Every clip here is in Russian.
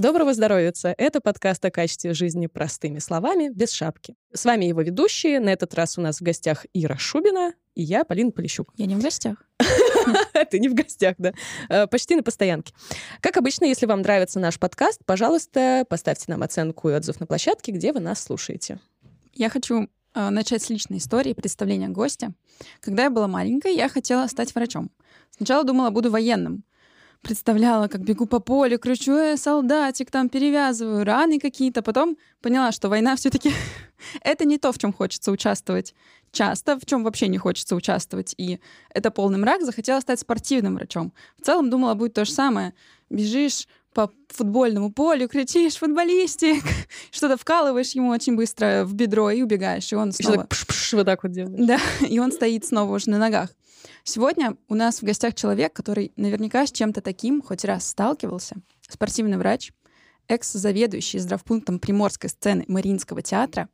Доброго здоровья! Это подкаст о качестве жизни простыми словами, без шапки. С вами его ведущие. На этот раз у нас в гостях Ира Шубина и я, Полина Полищук. Я не в гостях. Ты не в гостях, да. Э, почти на постоянке. Как обычно, если вам нравится наш подкаст, пожалуйста, поставьте нам оценку и отзыв на площадке, где вы нас слушаете. Я хочу э, начать с личной истории представления гостя. Когда я была маленькой, я хотела стать врачом. Сначала думала, буду военным, представляла, как бегу по полю, кричу, э, солдатик, там перевязываю, раны какие-то. Потом поняла, что война все таки это не то, в чем хочется участвовать часто, в чем вообще не хочется участвовать. И это полный мрак. Захотела стать спортивным врачом. В целом думала, будет то же самое. Бежишь по футбольному полю, кричишь «футболистик!», что-то вкалываешь ему очень быстро в бедро и убегаешь, и он снова... Пш -пш, вот так вот делаешь. Да, и он стоит снова уже на ногах. Сегодня у нас в гостях человек, который наверняка с чем-то таким хоть раз сталкивался. Спортивный врач, экс-заведующий здравпунктом приморской сцены Мариинского театра,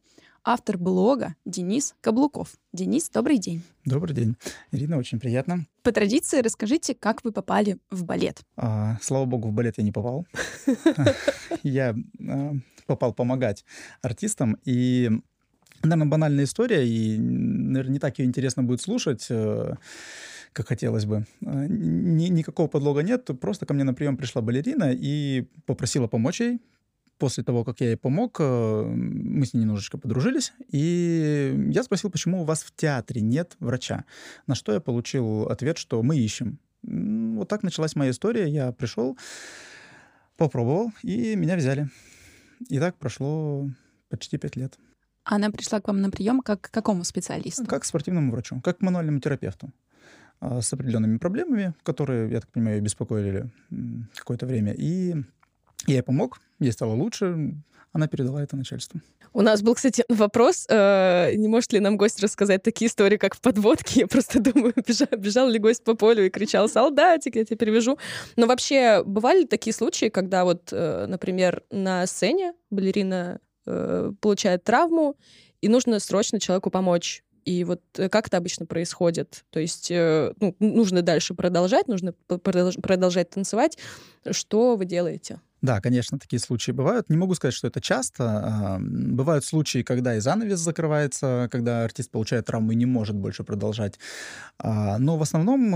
автор блога Денис Каблуков. Денис, добрый день. Добрый день. Ирина, очень приятно. По традиции расскажите, как вы попали в балет. А, слава богу, в балет я не попал. Я а, попал помогать артистам, и наверное, банальная история, и, наверное, не так ее интересно будет слушать, э, как хотелось бы. Э, ни, никакого подлога нет, просто ко мне на прием пришла балерина и попросила помочь ей. После того, как я ей помог, э, мы с ней немножечко подружились, и я спросил, почему у вас в театре нет врача. На что я получил ответ, что мы ищем. Вот так началась моя история. Я пришел, попробовал, и меня взяли. И так прошло почти пять лет. Она пришла к вам на прием как к какому специалисту? Как к спортивному врачу, как к мануальному терапевту а, с определенными проблемами, которые, я так понимаю, беспокоили какое-то время. И я ей помог, ей стало лучше, она передала это начальству. У нас был, кстати, вопрос, э, не может ли нам гость рассказать такие истории, как в подводке. Я просто думаю, бежал, бежал ли гость по полю и кричал «Солдатик, я тебя перевяжу». Но вообще, бывали такие случаи, когда вот, э, например, на сцене балерина э, получает травму, и нужно срочно человеку помочь. И вот э, как это обычно происходит? То есть э, ну, нужно дальше продолжать, нужно продолжать танцевать. Что вы делаете? Да, конечно, такие случаи бывают. Не могу сказать, что это часто. А, бывают случаи, когда и занавес закрывается, когда артист получает травму и не может больше продолжать. А, но в основном,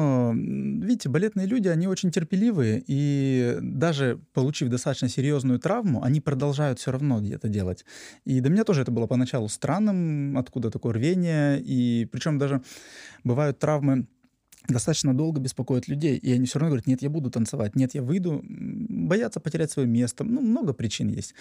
э, видите, балетные люди, они очень терпеливые, и даже получив достаточно серьезную травму, они продолжают все равно это делать. И для меня тоже это было поначалу странным, откуда такое рвение, и причем даже бывают травмы, достаточно долго беспокоят людей, и они все равно говорят, нет, я буду танцевать, нет, я выйду, боятся потерять свое место, ну, много причин есть.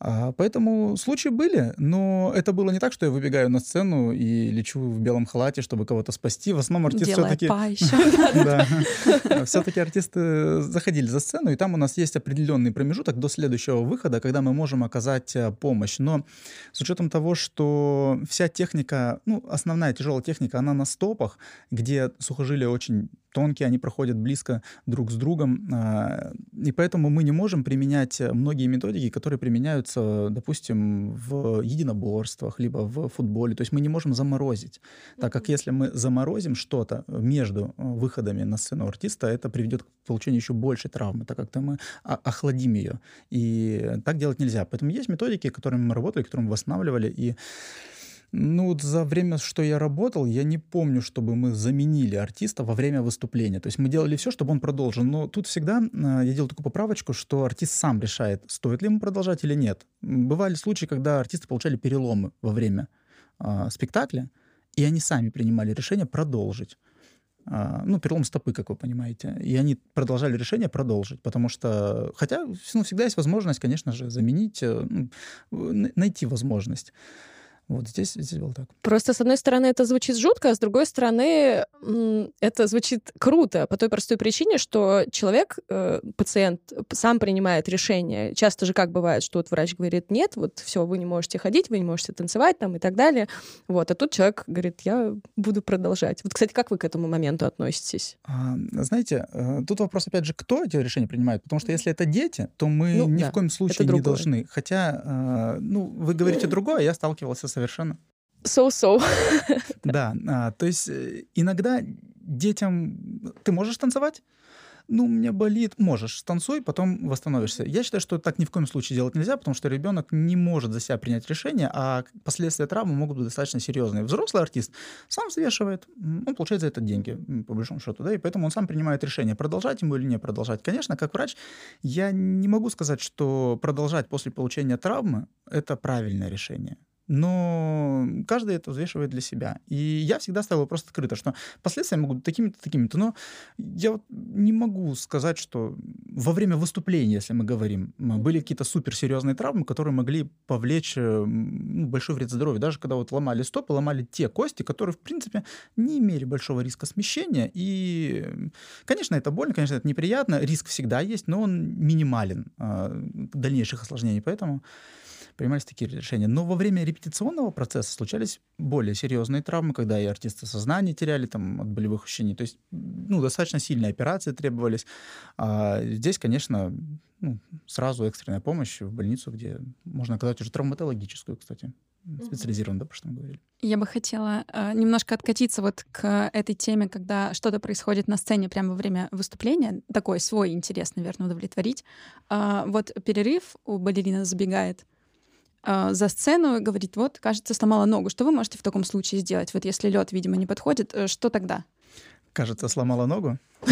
А, поэтому случаи были, но это было не так, что я выбегаю на сцену и лечу в белом халате, чтобы кого-то спасти. В основном артисты все-таки... Все-таки артисты заходили за сцену, и там у нас есть определенный промежуток до следующего выхода, когда мы можем оказать э, помощь. Но с учетом того, что вся техника, ну, основная тяжелая техника, она на стопах, где сухожилия сухожилия очень тонкие, они проходят близко друг с другом, а, и поэтому мы не можем применять многие методики, которые применяются, допустим, в единоборствах, либо в футболе. То есть мы не можем заморозить, так как если мы заморозим что-то между выходами на сцену артиста, это приведет к получению еще большей травмы, так как мы охладим ее. И так делать нельзя. Поэтому есть методики, которыми мы работали, которые мы восстанавливали, и ну, вот за время, что я работал, я не помню, чтобы мы заменили артиста во время выступления. То есть мы делали все, чтобы он продолжил. Но тут всегда э, я делал такую поправочку, что артист сам решает, стоит ли ему продолжать или нет. Бывали случаи, когда артисты получали переломы во время э, спектакля, и они сами принимали решение продолжить. Uh, ну, перелом стопы, как вы понимаете. И они продолжали решение продолжить, потому что, хотя ну, всегда есть возможность, конечно же, заменить, э, найти возможность. Вот здесь, здесь было так. Просто, с одной стороны, это звучит жутко, а с другой стороны, это звучит круто по той простой причине, что человек, э, пациент, сам принимает решение. Часто же как бывает, что вот врач говорит, нет, вот все, вы не можете ходить, вы не можете танцевать там и так далее. Вот, а тут человек говорит, я буду продолжать. Вот, кстати, как вы к этому моменту относитесь? А, знаете, э, тут вопрос, опять же, кто эти решения принимает? Потому что если это дети, то мы ну, ни да, в коем случае не должны. Хотя, э, ну, вы говорите другое, я сталкивался совершенно. So-so. Да, а, то есть э, иногда детям... Ты можешь танцевать? ну, у меня болит, можешь, станцуй, потом восстановишься. Я считаю, что так ни в коем случае делать нельзя, потому что ребенок не может за себя принять решение, а последствия травмы могут быть достаточно серьезные. Взрослый артист сам взвешивает, он получает за это деньги, по большому счету, да, и поэтому он сам принимает решение, продолжать ему или не продолжать. Конечно, как врач, я не могу сказать, что продолжать после получения травмы – это правильное решение но каждый это взвешивает для себя. И я всегда ставил вопрос открыто, что последствия могут быть такими-то, такими-то. Но я вот не могу сказать, что во время выступления, если мы говорим, были какие-то суперсерьезные травмы, которые могли повлечь э, ну, большой вред здоровью. Даже когда вот ломали стопы, ломали те кости, которые, в принципе, не имели большого риска смещения. И, конечно, это больно, конечно, это неприятно. Риск всегда есть, но он минимален а, дальнейших осложнений. Поэтому принимались такие решения. Но во время репетиционного процесса случались более серьезные травмы, когда и артисты сознание теряли там, от болевых ощущений. То есть ну, достаточно сильные операции требовались. А здесь, конечно, ну, сразу экстренная помощь в больницу, где можно оказать уже травматологическую, кстати, специализированную, да, про что мы говорили. Я бы хотела э, немножко откатиться вот к этой теме, когда что-то происходит на сцене прямо во время выступления, такой свой интерес, наверное, удовлетворить. Э, вот перерыв у балерины забегает, а, за сцену и говорит, вот, кажется, сломала ногу. Что вы можете в таком случае сделать? Вот если лед, видимо, не подходит, э, что тогда? Кажется, сломала ногу.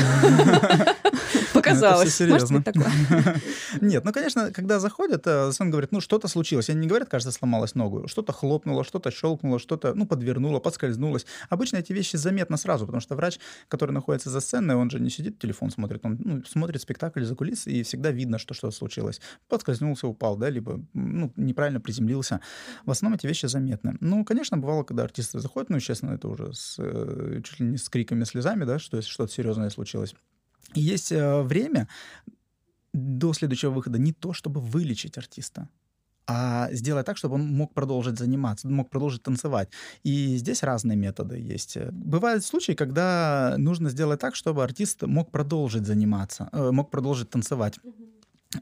Показалось. Может быть такое? Нет, ну, конечно, когда заходят, э, сын говорит, ну, что-то случилось. Они не говорят, кажется, сломалась ногу. Что-то хлопнуло, что-то щелкнуло, что-то, ну, подвернуло, подскользнулось. Обычно эти вещи заметно сразу, потому что врач, который находится за сценой, он же не сидит, телефон смотрит, он ну, смотрит спектакль за кулис, и всегда видно, что что-то случилось. Подскользнулся, упал, да, либо ну, неправильно приземлился. В основном эти вещи заметны. Ну, конечно, бывало, когда артисты заходят, ну, естественно, это уже с, э, чуть ли не с криками, слезами, да, что если что-то серьезное случилось. И есть э, время до следующего выхода не то, чтобы вылечить артиста, а сделать так, чтобы он мог продолжить заниматься, мог продолжить танцевать. И здесь разные методы есть. Бывают случаи, когда нужно сделать так, чтобы артист мог продолжить заниматься, э, мог продолжить танцевать.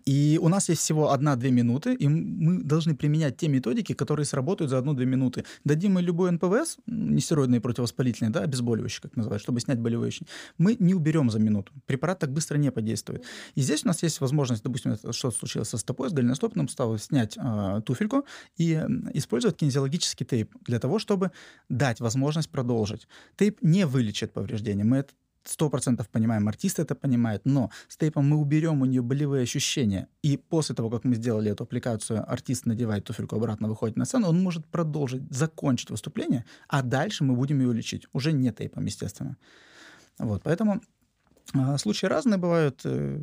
И у нас есть всего одна-две минуты, и мы должны применять те методики, которые сработают за одну-две минуты. Дадим мы любой НПВС, нестероидные противовоспалительные, да, обезболивающие, как называют, чтобы снять болевые ощущения, мы не уберем за минуту. Препарат так быстро не подействует. И здесь у нас есть возможность, допустим, что случилось со стопой, с голеностопным суставом, снять э, туфельку и использовать кинезиологический тейп для того, чтобы дать возможность продолжить. Тейп не вылечит повреждения. Мы это сто процентов понимаем, артист это понимает, но с тейпом мы уберем у нее болевые ощущения, и после того, как мы сделали эту аппликацию, артист надевает туфельку обратно, выходит на сцену, он может продолжить, закончить выступление, а дальше мы будем ее лечить. Уже не тейпом, естественно. Вот, поэтому э, случаи разные бывают. Э,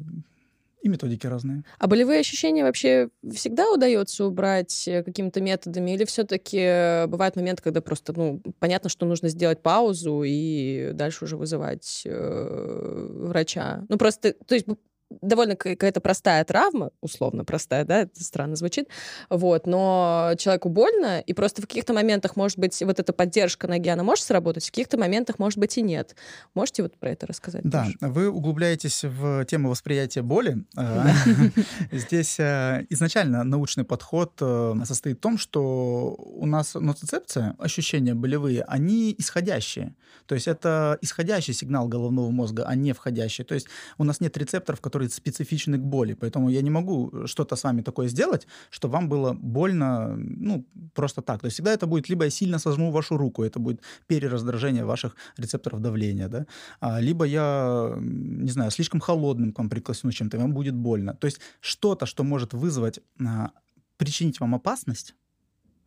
и методики разные. А болевые ощущения вообще всегда удается убрать э, какими-то методами? Или все-таки э, бывают моменты, когда просто, ну, понятно, что нужно сделать паузу и дальше уже вызывать э, врача? Ну, просто, то есть довольно какая-то простая травма, условно простая, да, это странно звучит, вот, но человеку больно, и просто в каких-то моментах, может быть, вот эта поддержка ноги, она может сработать, в каких-то моментах, может быть, и нет. Можете вот про это рассказать? Да, тоже? вы углубляетесь в тему восприятия боли. Э, здесь э, изначально научный подход э, состоит в том, что у нас ноцицепция, ощущения болевые, они исходящие. То есть это исходящий сигнал головного мозга, а не входящий. То есть у нас нет рецепторов, которые которые специфичны к боли. Поэтому я не могу что-то с вами такое сделать, чтобы вам было больно, ну, просто так. То есть всегда это будет, либо я сильно сожму вашу руку, это будет перераздражение ваших рецепторов давления, да, а, либо я, не знаю, слишком холодным к вам прикосну чем-то, вам будет больно. То есть что-то, что может вызвать, а, причинить вам опасность,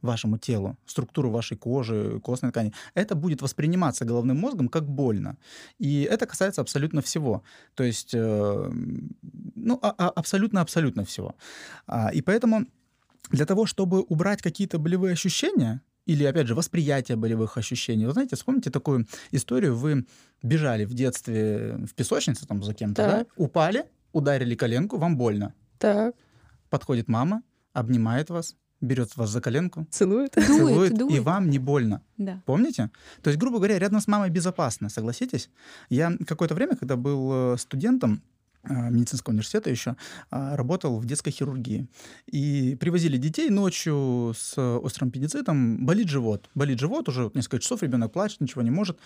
вашему телу, структуру вашей кожи, костной ткани, это будет восприниматься головным мозгом как больно. И это касается абсолютно всего. То есть, э, ну, а, а, абсолютно-абсолютно всего. А, и поэтому для того, чтобы убрать какие-то болевые ощущения, или, опять же, восприятие болевых ощущений. Вы знаете, вспомните такую историю. Вы бежали в детстве в песочнице там за кем-то, да? Упали, ударили коленку, вам больно. Так. Подходит мама, обнимает вас, берет вас за коленку, целует, целует, дует, и вам не больно. Да. Помните? То есть, грубо говоря, рядом с мамой безопасно, согласитесь? Я какое-то время, когда был э, студентом, э, медицинского университета еще, а, работал в детской хирургии. И привозили детей ночью с острым аппендицитом, болит живот. Болит живот, уже несколько часов ребенок плачет, ничего не может.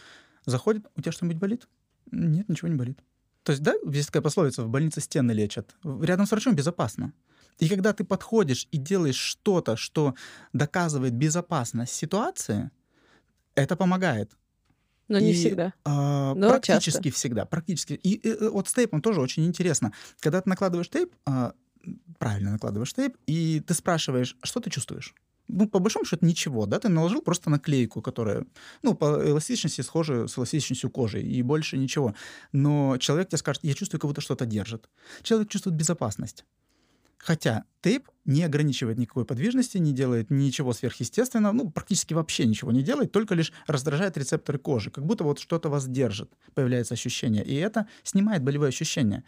Заходит, у тебя что-нибудь болит? Нет, ничего не болит. То есть, да, есть такая пословица, в больнице стены лечат. Рядом с врачом безопасно. И когда ты подходишь и делаешь что-то, что доказывает безопасность ситуации, это помогает. Но не всегда. Э, Но практически часто. всегда. Практически. И э, вот с тейпом тоже очень интересно. Когда ты накладываешь тейп, э, правильно накладываешь тейп, и ты спрашиваешь, что ты чувствуешь? Ну, по большому счету, ничего, да, ты наложил просто наклейку, которая, ну, по эластичности схожа с эластичностью кожи, и больше ничего. Но человек тебе скажет, я чувствую, как будто что-то держит. Человек чувствует безопасность. Хотя тейп не ограничивает никакой подвижности, не делает ничего сверхъестественного, ну, практически вообще ничего не делает, только лишь раздражает рецепторы кожи, как будто вот что-то вас держит, появляется ощущение. И это снимает болевые ощущения.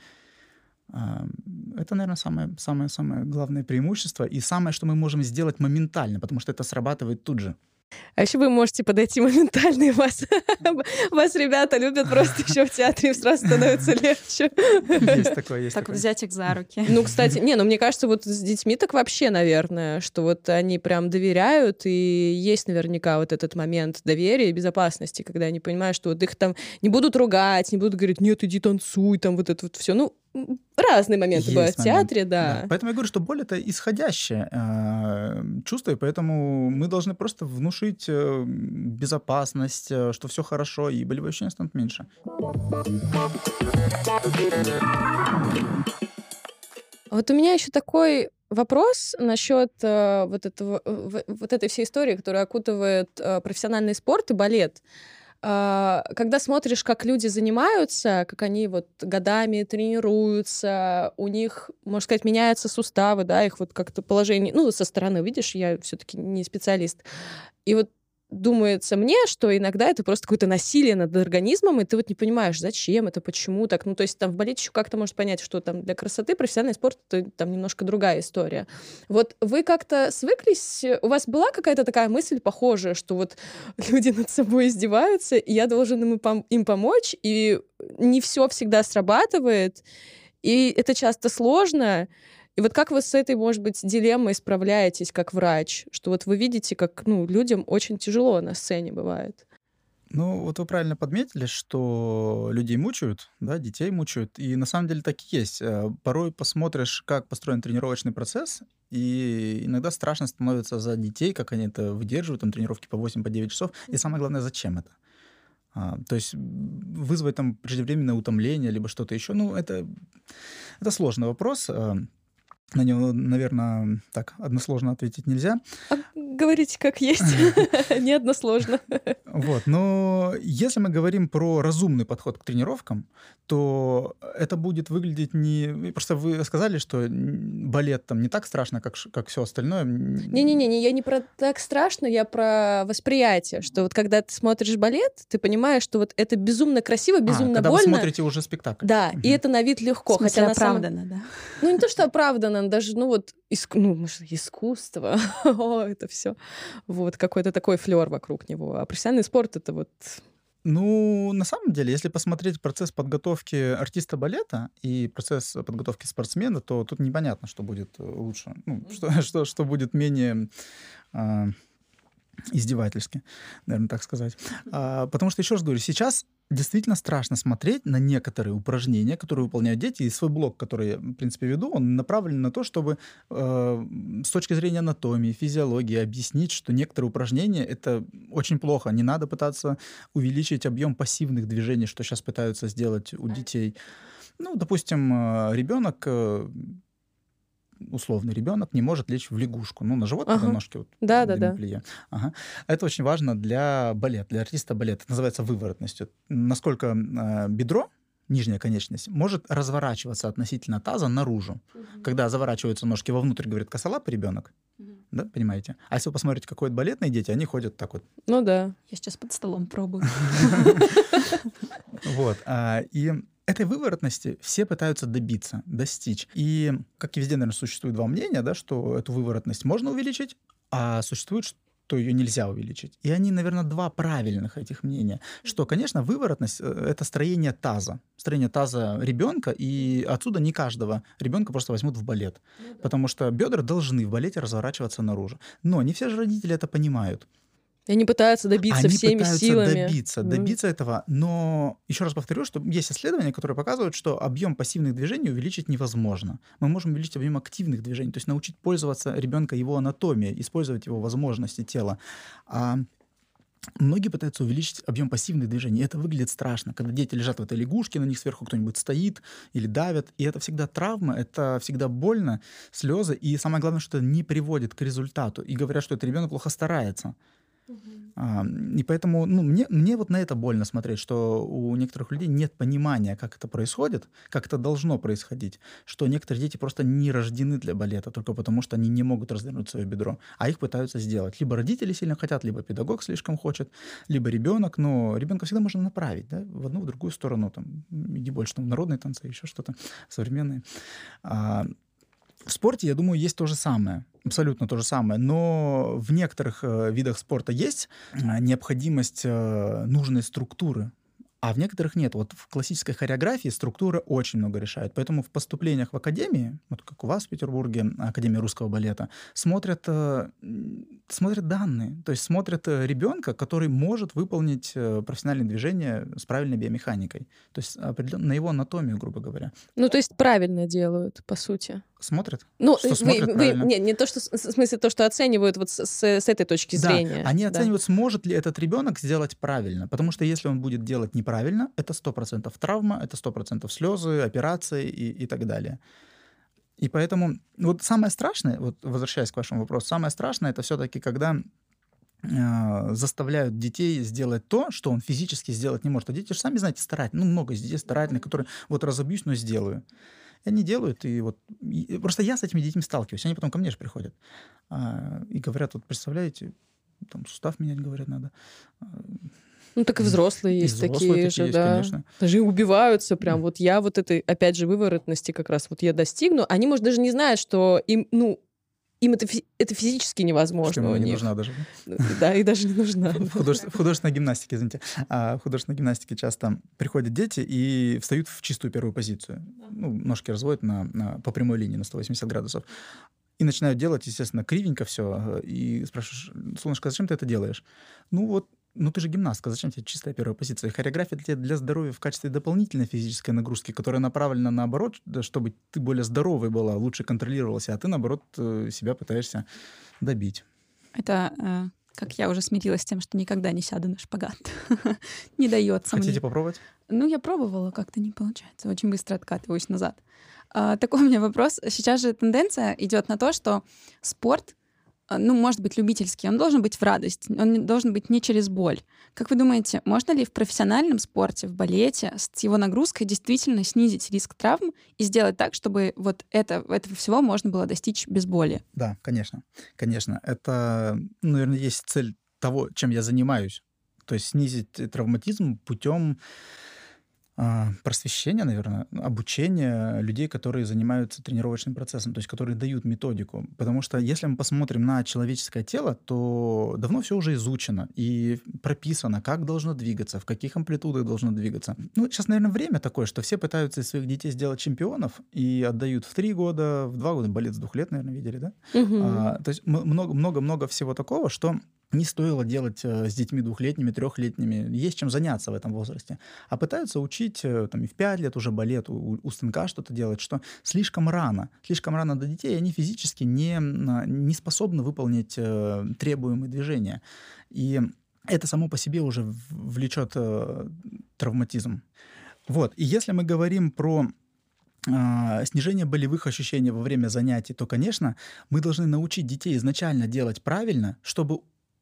Это, наверное, самое, самое, самое главное преимущество и самое, что мы можем сделать моментально, потому что это срабатывает тут же. А еще вы можете подойти моментально, и вас, вас ребята любят просто еще в театре, им сразу становится легче. Есть такое, есть Так такое. взять их за руки. Ну, кстати, не, ну мне кажется, вот с детьми так вообще, наверное, что вот они прям доверяют, и есть наверняка вот этот момент доверия и безопасности, когда они понимают, что вот их там не будут ругать, не будут говорить, нет, иди танцуй, там вот это вот все. Ну, разные моменты Есть бывают в момент, театре, да. Поэтому я говорю, что боль это исходящее э, чувство, и поэтому мы должны просто внушить э, безопасность, э, что все хорошо, и болевые ощущения станут меньше. Вот у меня еще такой вопрос насчет э, вот, этого, э, в- вот этой всей истории, которая окутывает э, профессиональный спорт и балет. Когда смотришь, как люди занимаются, как они вот годами тренируются, у них, можно сказать, меняются суставы, да, их вот как-то положение, ну, со стороны видишь, я все-таки не специалист. И вот думается мне, что иногда это просто какое-то насилие над организмом, и ты вот не понимаешь, зачем это, почему так. Ну, то есть там в балете еще как-то может понять, что там для красоты, профессиональный спорт — это там немножко другая история. Вот вы как-то свыклись, у вас была какая-то такая мысль похожая, что вот люди над собой издеваются, и я должен им, пом- им помочь, и не все всегда срабатывает, и это часто сложно, и вот как вы с этой, может быть, дилеммой справляетесь как врач? Что вот вы видите, как ну, людям очень тяжело на сцене бывает. Ну, вот вы правильно подметили, что людей мучают, да, детей мучают, и на самом деле так и есть. Э, Порой посмотришь, как построен тренировочный процесс, и иногда страшно становится за детей, как они это выдерживают, там тренировки по 8, по 9 часов, и самое главное, зачем это. А, то есть вызвать там преждевременное утомление, либо что-то еще, ну, это, это сложный вопрос. На него, наверное, так односложно ответить нельзя. А говорите, как есть. Не односложно. Вот, но если мы говорим про разумный подход к тренировкам, то это будет выглядеть не... Просто вы сказали, что балет там не так страшно, как, как все остальное. Не-не-не, не, я не про так страшно, я про восприятие, что вот когда ты смотришь балет, ты понимаешь, что вот это безумно красиво, а, безумно когда вы больно. смотрите уже спектакль. Да, и это на вид легко, В смысле, хотя на самом- оправданно, да. Ну, не то, что оправданно, даже, ну, вот, иск- ну, может, искусство, это все. Вот, какой-то такой флер вокруг него. А профессиональный спорт — это вот... Ну, на самом деле, если посмотреть процесс подготовки артиста балета и процесс подготовки спортсмена, то тут непонятно, что будет э, лучше, ну, что, что, что будет менее а, издевательски, наверное, так сказать. А, потому что, еще раз говорю, сейчас действительно страшно смотреть на некоторые упражнения, которые выполняют дети, и свой блог, который я, в принципе, веду, он направлен на то, чтобы э, с точки зрения анатомии, физиологии объяснить, что некоторые упражнения — это очень плохо. Не надо пытаться увеличить объем пассивных движений, что сейчас пытаются сделать у детей. Ну, допустим, ребенок, условный ребенок, не может лечь в лягушку. Ну, на живот, Ага. когда ножки вот Да, да, да. Ага. Это очень важно для балета, для артиста балета. Это называется выворотностью. Насколько э, бедро, нижняя конечность, может разворачиваться относительно таза наружу. Когда заворачиваются ножки вовнутрь, говорит косолапый ребенок, да, понимаете? А если вы посмотрите, какой это балетные дети, они ходят так вот. Ну да. Я сейчас под столом пробую. Вот. а, И этой выворотности все пытаются добиться, достичь. И, как и везде, наверное, существует два мнения, да, что эту выворотность можно увеличить, а существует, что ее нельзя увеличить. И они, наверное, два правильных этих мнения. Что, конечно, выворотность э, — это строение таза. Строение таза ребенка, и отсюда не каждого ребенка просто возьмут в балет. Потому что бедра должны в балете разворачиваться наружу. Но не все же родители это понимают. И они пытаются добиться они всеми пытаются силами. добиться, добиться этого, но еще раз повторю, что есть исследования, которые показывают, что объем пассивных движений увеличить невозможно. Мы можем увеличить объем активных движений, то есть научить пользоваться ребенка его анатомией, использовать его возможности тела. А Многие пытаются увеличить объем пассивных движений. Это выглядит страшно, когда дети лежат в этой лягушке, на них сверху кто-нибудь стоит или давят. И это всегда травма, это всегда больно, слезы. И самое главное, что это не приводит к результату. И говорят, что этот ребенок плохо старается. А, И поэтому ну, мне, мне вот на это больно смотреть, что у некоторых людей нет понимания, как это происходит, как это должно происходить, что некоторые дети просто не рождены для балета только потому, что они не могут развернуть свое бедро, а их пытаются сделать. Либо родители сильно хотят, либо педагог слишком хочет, либо ребенок, но ребенка всегда можно направить да, в одну, в другую сторону, там, иди больше там, народные танцы, еще что-то современные. А, в спорте, я думаю, есть то же самое, абсолютно то же самое, но в некоторых э, видах спорта есть э, необходимость э, нужной структуры, а в некоторых нет. Вот в классической хореографии структура очень много решает. Поэтому в поступлениях в академии, вот как у вас в Петербурге, Академия русского балета, смотрят, э, смотрят данные. То есть смотрят э, ребенка, который может выполнить профессиональные движения с правильной биомеханикой. То есть на его анатомию, грубо говоря. Ну, то есть правильно делают, по сути. Смотрят? Ну, Что вы, смотрят вы- правильно? не, не то, что, в смысле, то, что оценивают вот с, с- с этой точки Да, зрения. они Да. оценивают, сможет ли этот ребенок сделать правильно. Потому что если он будет делать неправильно, это 100% травма, это 100% слезы, операции и, и так далее. И поэтому вот самое страшное, вот возвращаясь к вашему вопросу, самое страшное это все-таки, когда э, заставляют детей сделать то, что он физически сделать не может. А дети же сами, знаете, старательные. Ну, много детей старательных, которые вот разобьюсь, но сделаю. И они делают, и вот... и просто я с этими детьми сталкиваюсь. Они потом ко мне же приходят. А, и говорят, вот представляете, там сустав менять, говорят, надо. Ну, так и взрослые и есть взрослые такие такие же, есть, да. конечно. Даже убиваются прям. Вот я вот этой, опять же, выворотности как раз вот я достигну. Они, может, даже не знают, что им, ну, им это, фи- это физически невозможно Что ему не них. нужна даже. Да, и даже не нужна. В, художе- в художественной гимнастике, извините, а, в художественной гимнастике часто приходят дети и встают в чистую первую позицию. Ну, ножки разводят на, на- по прямой линии на 180 градусов. И начинают делать, естественно, кривенько все. И спрашиваешь, солнышко, зачем ты это делаешь? Ну вот, ну ты же гимнастка, зачем тебе чистая первая позиция? Хореография для, для здоровья в качестве дополнительной физической нагрузки, которая направлена наоборот, чтобы ты более здоровой была, лучше контролировалась, а ты, наоборот, э, себя пытаешься добить. Это, э, как я уже смирилась с тем, что никогда не сяду на шпагат. Не дается мне. Хотите попробовать? Ну, я пробовала, как-то не получается. Очень быстро откатываюсь назад. А, такой у меня вопрос. Сейчас же тенденция идет на то, что спорт, ну, может быть, любительский, он должен быть в радость, он должен быть не через боль. Как вы думаете, можно ли в профессиональном спорте, в балете, с его нагрузкой действительно снизить риск травм и сделать так, чтобы вот это, этого всего можно было достичь без боли? Да, конечно, конечно. Это, ну, наверное, есть цель того, чем я занимаюсь. То есть снизить травматизм путем а, просвещения, наверное, обучения людей, которые занимаются тренировочным процессом, то есть которые дают методику. Потому что если мы посмотрим на человеческое тело, то давно все уже изучено и прописано, как должно двигаться, в каких амплитудах должно двигаться. Ну, сейчас, наверное, время такое, что все пытаются из своих детей сделать чемпионов и отдают в три года, в два года, балет с двух лет, наверное, видели, да? Мгм. А, то есть много-много-много всего такого, что не стоило делать э, с детьми двухлетними, трехлетними. Есть чем заняться в этом возрасте. А пытаются учить э, там, и в пять лет уже балет, у, у станка что-то делать, что слишком рано. Слишком рано до детей, они физически не, не способны выполнить э, требуемые движения. И это само по себе уже влечет травматизм. Вот. И если мы говорим про а, снижение болевых ощущений во время занятий, то, конечно, мы должны научить детей изначально делать правильно, чтобы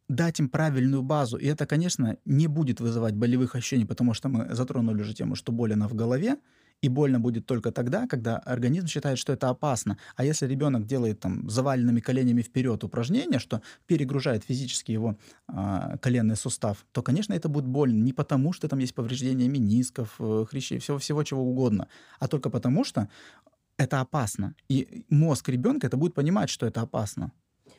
дать им правильную базу. И это, конечно, не будет вызывать болевых ощущений, потому что мы затронули уже тему, что боль она в голове, и больно будет только тогда, когда организм считает, что это опасно. А если ребенок делает там заваленными коленями вперед упражнение, что перегружает физически его а, коленный сустав, то, конечно, это будет больно не потому, что там есть повреждение менисков, э, хрящей, всего, всего чего угодно, а только потому, что это опасно. И мозг ребенка это будет понимать, что это опасно.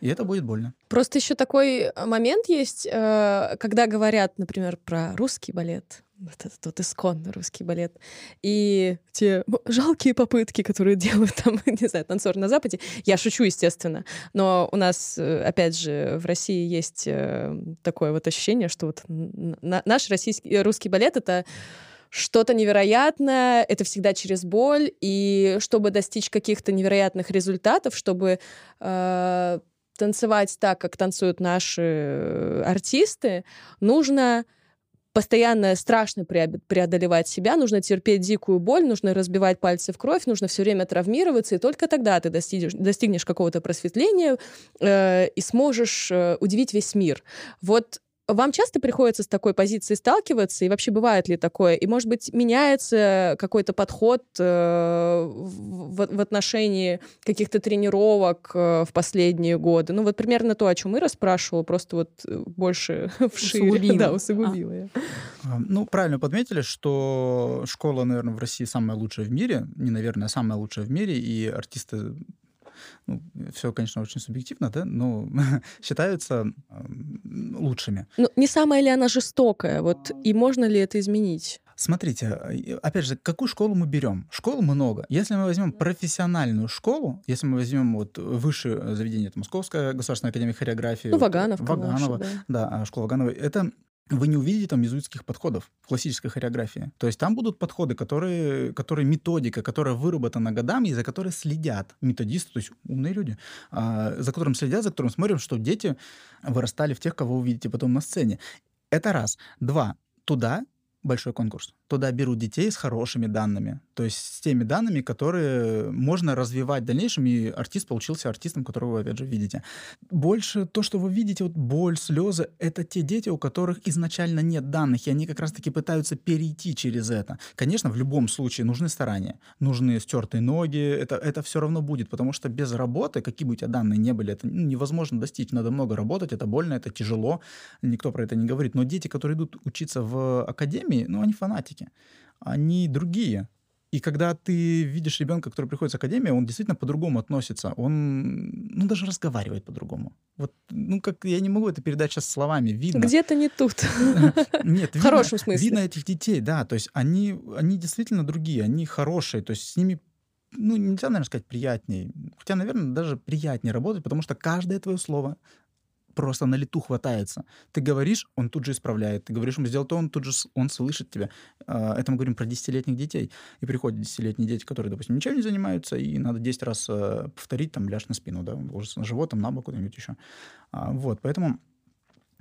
И это будет больно. Просто еще такой момент есть, э, когда говорят, например, про русский балет, вот этот вот исконный русский балет. И те жалкие попытки, которые делают там, не знаю, танцоры на Западе. Я шучу, естественно. Но у нас, э, опять же, в России есть э, такое вот ощущение, что вот наш российский, э, русский балет — это что-то невероятное, это всегда через боль, и чтобы достичь каких-то невероятных результатов, чтобы э, танцевать так, как танцуют наши артисты, нужно постоянно страшно преодолевать себя, нужно терпеть дикую боль, нужно разбивать пальцы в кровь, нужно все время травмироваться, и только тогда ты достигнешь, достигнешь какого-то просветления э, и сможешь э, удивить весь мир. Вот вам часто приходится с такой позицией сталкиваться, и вообще бывает ли такое? И, может быть, меняется какой-то подход э, в, в отношении каких-то тренировок э, в последние годы? Ну, вот примерно то, о чем Ира спрашивала, просто вот э, больше вшире. Усугубила. Да, усугубила а. я. Ну, правильно подметили, что школа, наверное, в России самая лучшая в мире, не, наверное, а самая лучшая в мире, и артисты ну, все, конечно, очень субъективно, да, но считаются лучшими. Ну, не самая ли она жестокая? Вот и можно ли это изменить? Смотрите, опять же, какую школу мы берем? Школ много. Если мы возьмем профессиональную школу, если мы возьмем вот высшее заведение, это Московская государственная академия хореографии, ну, Ваганов, Ваганова, да. да, а, школа Ваганова, это вы не увидите там иезуитских подходов в классической хореографии. То есть там будут подходы, которые, которые методика, которая выработана годами и за которой следят методисты, то есть умные люди, а, за которым следят, за которым смотрим, что дети вырастали в тех, кого вы увидите потом на сцене. Это раз. Два. Туда большой конкурс. Туда берут детей с хорошими данными, то есть с теми данными, которые можно развивать в дальнейшем, и артист получился артистом, которого вы, опять же, видите. Больше то, что вы видите, вот боль, слезы, это те дети, у которых изначально нет данных, и они как раз-таки пытаются перейти через это. Конечно, в любом случае нужны старания, нужны стертые ноги, это, это все равно будет, потому что без работы, какие бы у тебя данные не были, это невозможно достичь, надо много работать, это больно, это тяжело, никто про это не говорит. Но дети, которые идут учиться в академии, академии, ну, они фанатики. Они другие. И когда ты видишь ребенка, который приходит с академии, он действительно по-другому относится. Он, ну, даже разговаривает по-другому. Вот, ну, как я не могу это передать сейчас словами. Видно. Где-то не тут. Нет, в хорошем смысле. Видно этих детей, да. То есть они, они действительно другие, они хорошие. То есть с ними ну, нельзя, наверное, сказать приятнее. Хотя, наверное, даже приятнее работать, потому что каждое твое слово просто на лету хватается. Ты говоришь, он тут же исправляет. Ты говоришь ему сделать то, он тут же он слышит тебя. А, это мы говорим про десятилетних детей. И приходят десятилетние дети, которые, допустим, ничем не занимаются, и надо 10 раз э, повторить, там, ляжь на спину, да, ложиться на живот, там, на бок, куда-нибудь еще. А, вот, поэтому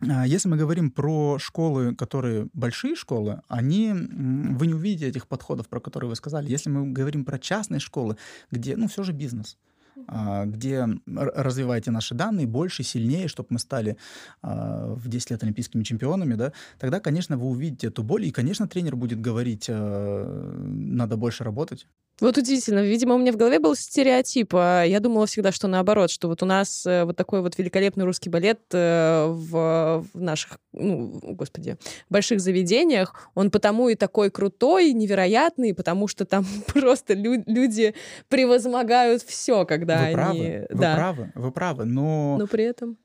а, если мы говорим про школы, которые большие школы, они, вы не увидите этих подходов, про которые вы сказали. Если мы говорим про частные школы, где, ну, все же бизнес, где развиваете наши данные больше, сильнее, чтобы мы стали а, в 10 лет олимпийскими чемпионами, да, тогда, конечно, вы увидите эту боль, и, конечно, тренер будет говорить, а, надо больше работать, вот удивительно. Видимо, у меня в голове был стереотип. А я думала всегда, что наоборот, что вот у нас э, вот такой вот великолепный русский балет э, в, наших, ну, господи, больших заведениях, он потому и такой крутой, невероятный, потому что там просто лю- люди превозмогают все, когда вы они... Правы, вы да. правы, вы правы, но... Но при этом...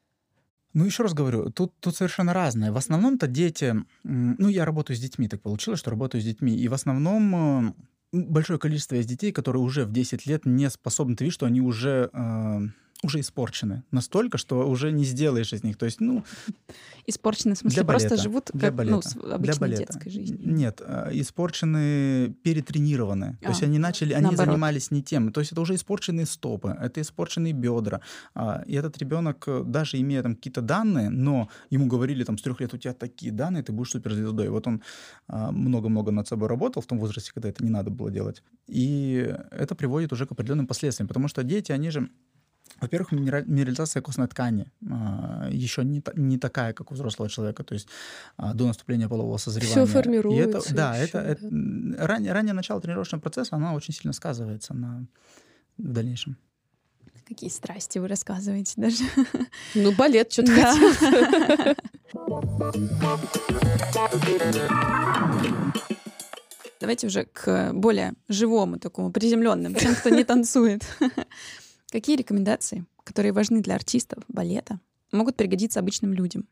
Ну, еще раз говорю, тут, тут совершенно разное. В основном-то дети... Ну, я работаю с детьми, так получилось, что работаю с детьми. И в основном э, большое количество есть детей, которые уже в 10 лет не способны, ты видишь, что они уже э, уже испорчены настолько, что уже не сделаешь из них. То есть, ну... Испорчены, в смысле, для балета, просто живут для как балета, ну, с обычной для балета. детской жизнью. Нет, а, испорчены, перетренированы. А, то есть они начали, они наоборот. занимались не тем. То есть это уже испорченные стопы, это испорченные бедра. А, и этот ребенок, э, даже имея там какие-то данные, но ему говорили там с трех лет, у тебя такие данные, ты будешь суперзвездой. Вот он много-много над собой работал в том возрасте, когда это не надо было делать. И это приводит уже к определенным последствиям, потому что дети, они же во-первых, минерализация костной ткани а, еще не, не такая, как у взрослого человека, то есть а, до наступления полового созревания. Все формируется. И это, да, еще, это, да. это раннее, раннее начало тренировочного процесса, оно очень сильно сказывается на в дальнейшем. Какие страсти вы рассказываете даже. Ну, балет что-то да. Давайте уже к более живому, такому приземленному, тем, кто не танцует. Какие рекомендации которые важны для артистов балета, могут пригодиться обычным людям.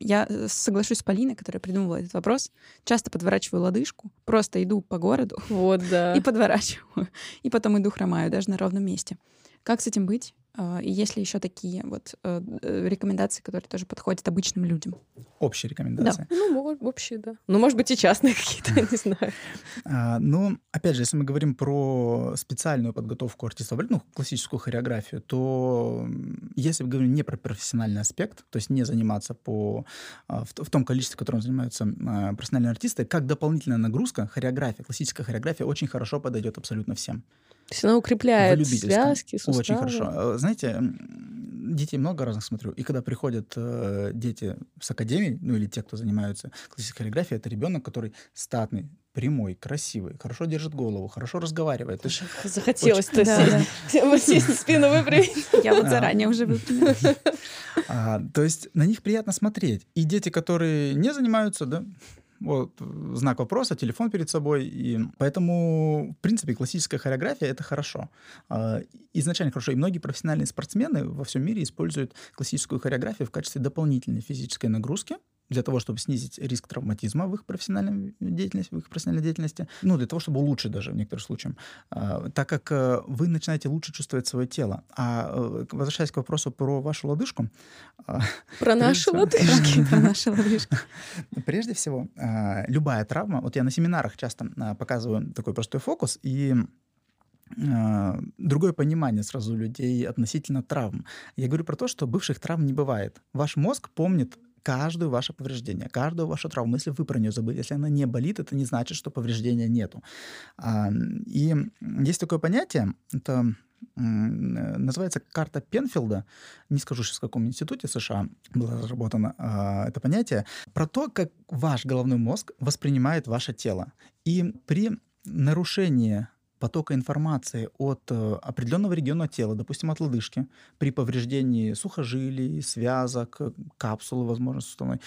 Я э, соглашусь с Полиной, которая придумывала этот вопрос. Часто подворачиваю лодыжку, просто иду по городу Вот, да. и подворачиваю. И потом иду хромаю даже на ровном месте. Как с этим быть? А, И есть ли еще такие вот э, э, рекомендации, которые тоже подходят обычным людям? Общие рекомендации. Ну, может, вообще, да. Ну, может быть, и частные какие-то, не знаю. А, ну, опять же, если мы говорим про специальную подготовку артиста, ну, классическую хореографию, то если мы говорим не про профессиональный аспект, то есть не заниматься по, а, в, том количестве, в котором занимаются профессиональные артисты, как дополнительная нагрузка, хореография, классическая хореография очень хорошо подойдет абсолютно всем. То есть она укрепляет связки, суставы. Очень хорошо. Э, Знаете, детей много разных смотрю, и когда приходят э, дети с академии, ну или те, кто занимаются классической хореографией, это ребенок, который статный, прямой, красивый, хорошо держит голову, хорошо разговаривает. То есть Захотелось-то Да, сесть. Вот сесть, спину выпрямить. Я вот А. заранее уже выпрямила. А, то есть на них приятно смотреть. И дети, которые не занимаются, да, вот э, знак вопроса, телефон перед собой. И поэтому, в принципе, классическая хореография — это хорошо. А, Изначально хорошо. И многие профессиональные спортсмены во всем мире используют классическую хореографию в качестве дополнительной физической нагрузки для того, чтобы снизить риск травматизма в их профессиональной деятельности, в их профессиональной деятельности, ну, для того, чтобы улучшить даже в некоторых случаях, А, так как э, вы начинаете лучше чувствовать свое тело. А э, возвращаясь к вопросу про вашу лодыжку, а, Про наши лодыжки. Про наши лодыжки. Прежде всего, а, любая травма, вот я на семинарах часто показываю такой простой фокус, и другое понимание сразу у людей относительно травм. Я говорю про то, что бывших травм не бывает. Ваш мозг помнит каждое ваше повреждение, каждую вашу травму. Если вы про нее забыли, если она не болит, это не значит, что повреждения нету. И есть такое понятие, это называется карта Пенфилда. Не скажу сейчас, в каком институте США было разработано а, это понятие. Про то, как ваш головной мозг воспринимает ваше тело. И при нарушении потока информации от э, определенного региона тела, допустим, от лодыжки, при повреждении сухожилий, связок, э, капсулы, возможно, суставной,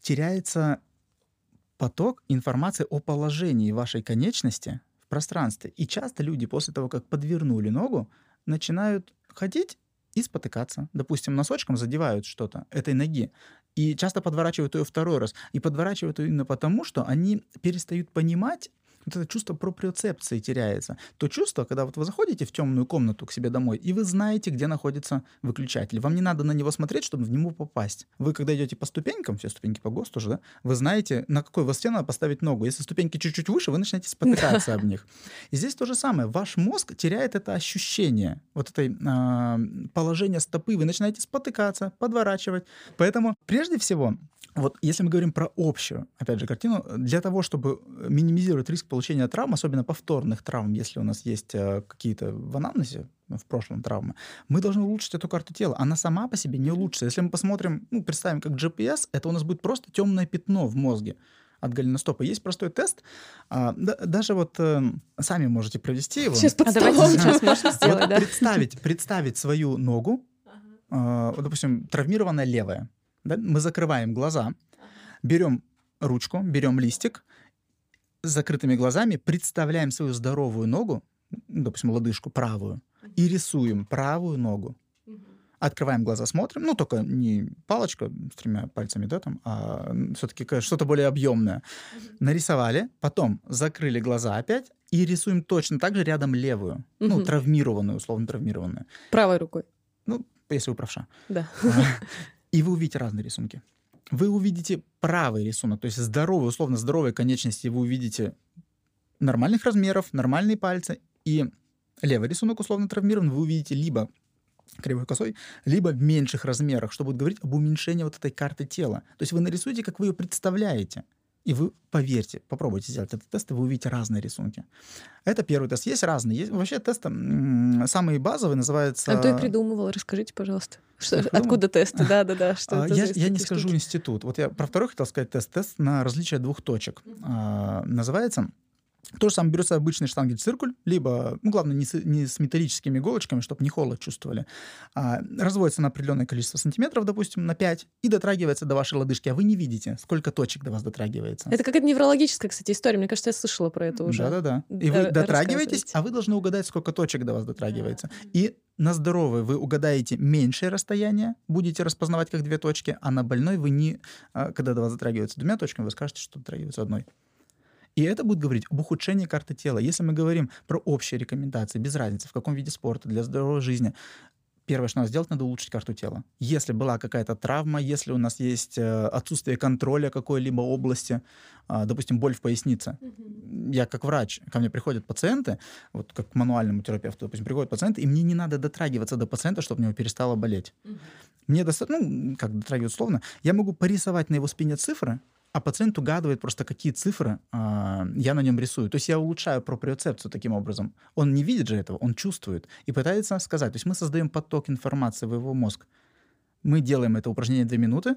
теряется поток информации о положении вашей конечности в пространстве. И часто люди после того, как подвернули ногу, начинают ходить и спотыкаться. Допустим, носочком задевают что-то этой ноги. И часто подворачивают ее второй раз. И подворачивают ее именно потому, что они перестают понимать, вот это чувство проприоцепции теряется. То чувство, когда вот вы заходите в темную комнату к себе домой, и вы знаете, где находится выключатель. Вам не надо на него смотреть, чтобы в него попасть. Вы, когда идете по ступенькам, все ступеньки по ГОСТу же, да, вы знаете, на какой высоте надо поставить ногу. Если ступеньки чуть-чуть выше, вы начинаете спотыкаться об них. И здесь то же самое. Ваш мозг теряет это ощущение, вот это а, положение стопы. Вы начинаете спотыкаться, подворачивать. Поэтому, прежде всего, вот если мы говорим про общую, опять же, картину, для того, чтобы минимизировать риск получения травм, особенно повторных травм, если у нас есть э, какие-то в анамнезе, ну, в прошлом травмы, мы должны улучшить эту карту тела. Она сама по себе не улучшится. Если мы посмотрим, ну, представим, как GPS, это у нас будет просто темное пятно в мозге от голеностопа. Есть простой тест. а, да- даже вот э, сами можете провести его. Сейчас под А давайте столом. сейчас можем Вот сделать, да? представить, представить свою ногу, э, вот, допустим, травмированная левая. Да, Мы закрываем глаза, берем ручку, берем листик, с закрытыми глазами представляем свою здоровую ногу, допустим, лодыжку правую, и рисуем правую ногу. Открываем глаза, смотрим, ну, только не палочка с тремя пальцами, да, там, а все-таки что-то более объемное. Нарисовали, потом закрыли глаза опять и рисуем точно так же рядом левую, ну, травмированную, условно травмированную. Правой рукой. Ну, если вы правша. Да. И вы увидите разные рисунки. Вы увидите правый рисунок, то есть здоровые, условно здоровые конечности вы увидите нормальных размеров, нормальные пальцы, и левый рисунок условно травмирован, вы увидите либо кривой косой, либо в меньших размерах, что будет говорить об уменьшении вот этой карты тела. То есть вы нарисуете, как вы ее представляете. И вы, поверьте, попробуйте сделать этот тест, и вы увидите разные рисунки. Это первый тест. Есть разные. Есть, вообще тесты самые базовые называются... А кто их придумывал? Расскажите, пожалуйста. Что- придумал? откуда тесты? Да-да-да. Что А, я, я не скажу штуки? институт. Вот я про второй хотел сказать тест. Тест на различие двух точек. А, называется То же самое берется обычный штангель-циркуль, либо, ну, главное, не с, не с металлическими иголочками, чтобы не холод чувствовали. А, разводится на определенное количество сантиметров, допустим, на 5, и дотрагивается до вашей лодыжки, а вы не видите, сколько точек до вас дотрагивается. Это какая-то неврологическая, кстати, история. Мне кажется, я слышала про это уже. Да-да-да. И вы дотрагиваетесь, а вы должны угадать, сколько точек до вас дотрагивается. И на здоровый вы угадаете меньшее расстояние, будете распознавать как две точки, а на больной вы не, а, когда до вас дотрагивается двумя точками, вы скажете, что дотрагивается одной. И это будет говорить об ухудшении карты тела. Если мы говорим про общие рекомендации, без разницы, в каком виде спорта, для здоровой жизни, первое, что надо сделать, надо улучшить карту тела. Если была какая-то травма, если у нас есть э, отсутствие контроля какой-либо области, а, допустим, боль в пояснице. Mm-hmm. Я как врач, ко мне приходят пациенты, вот как к мануальному терапевту, допустим, приходят пациенты, и мне не надо дотрагиваться до пациента, чтобы у него перестало болеть. Mm-hmm. Мне достаточно, ну, как дотрагивать условно, я могу порисовать на его спине цифры, а пациент угадывает просто, какие цифры э, я на нем рисую. То есть я улучшаю проприоцепцию таким образом. Он не видит же этого, он чувствует и пытается сказать. То есть мы создаем поток информации в его мозг. Мы делаем это упражнение две минуты,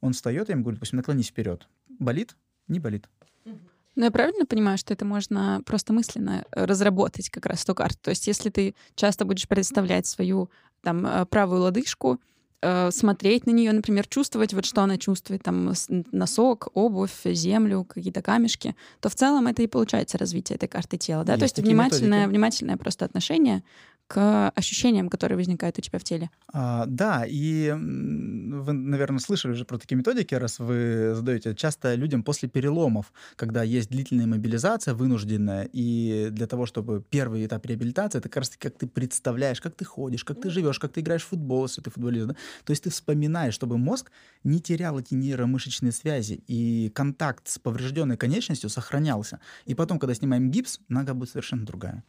он встает, я ему говорю, допустим, наклонись вперед. Болит? Не болит. Ну, я правильно понимаю, что это можно просто мысленно разработать как раз эту карту? То есть если ты часто будешь представлять свою там э, правую лодыжку, э, смотреть на нее, например, чувствовать, вот что она чувствует, там носок, обувь, землю, какие-то камешки, то в целом это и получается развитие этой карты тела, да? Есть то есть внимательное, методики. внимательное просто отношение к ощущениям, которые возникают у тебя в теле. А, да, и вы, наверное, слышали уже про такие методики, раз вы задаете. Часто людям после переломов, когда есть длительная мобилизация вынужденная, и для того, чтобы первый этап реабилитации, это как раз как ты представляешь, как ты ходишь, как ты живешь, как ты играешь в футбол, если ты футболист. Да? То есть ты вспоминаешь, чтобы мозг не терял эти нейромышечные связи, и контакт с поврежденной конечностью сохранялся. И потом, когда снимаем гипс, нога будет совершенно другая.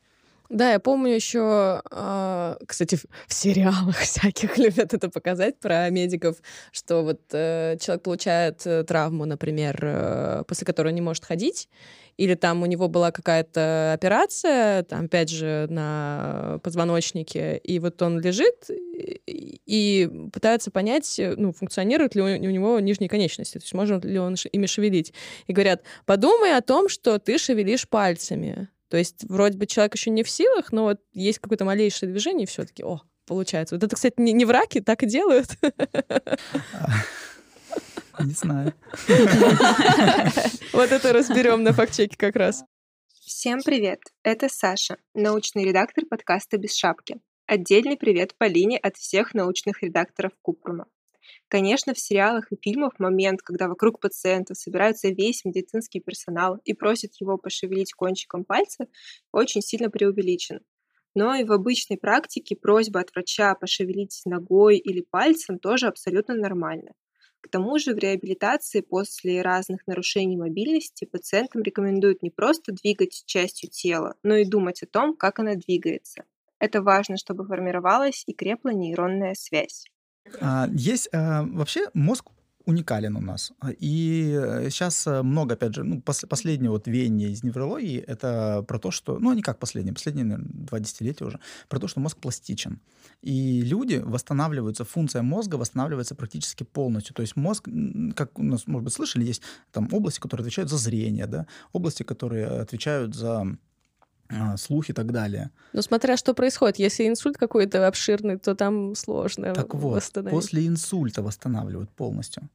Да, я помню еще, э, кстати, в, сериалах всяких любят это показать про медиков, что вот э, человек получает э, травму, например, э, после которой не может ходить, или там у него была какая-то операция, там, опять же, на позвоночнике, и вот он лежит и, пытается понять, ну, функционирует ли у него нижние конечности, то есть может ли он ими шевелить. И говорят, подумай о том, что ты шевелишь пальцами. То есть вроде бы человек еще не в силах, но вот есть какое-то малейшее движение, и все-таки, о, получается. Вот это, кстати, не, не враки так и делают. Не знаю. Вот это разберем на фактчеке как раз. Всем привет! Это Саша, научный редактор подкаста «Без шапки». Отдельный привет Полине от всех научных редакторов Купрума. Конечно, в сериалах и фильмах момент, когда вокруг пациента собирается весь медицинский персонал и просит его пошевелить кончиком пальца, очень сильно преувеличен. Но и в обычной практике просьба от врача пошевелить ногой или пальцем тоже абсолютно нормально. К тому же в реабилитации после разных нарушений мобильности пациентам рекомендуют не просто двигать частью тела, но и думать о том, как она двигается. Это важно, чтобы формировалась и крепла нейронная связь. А, есть а, вообще мозг уникален у нас. И сейчас э, много, опять же, ну, пос, последнее вот веяние из неврологии, это про то, что, ну, не как последнее, последние, наверное, два десятилетия уже, про то, что мозг пластичен. И люди восстанавливаются, функция мозга восстанавливается практически полностью. То есть мозг, как у нас, может быть, слышали, есть там области, которые отвечают за зрение, да, области, которые отвечают за а, слух и так далее. Ну, смотря что происходит. Если инсульт какой-то обширный, то там сложно Так вот, после инсульта восстанавливают полностью.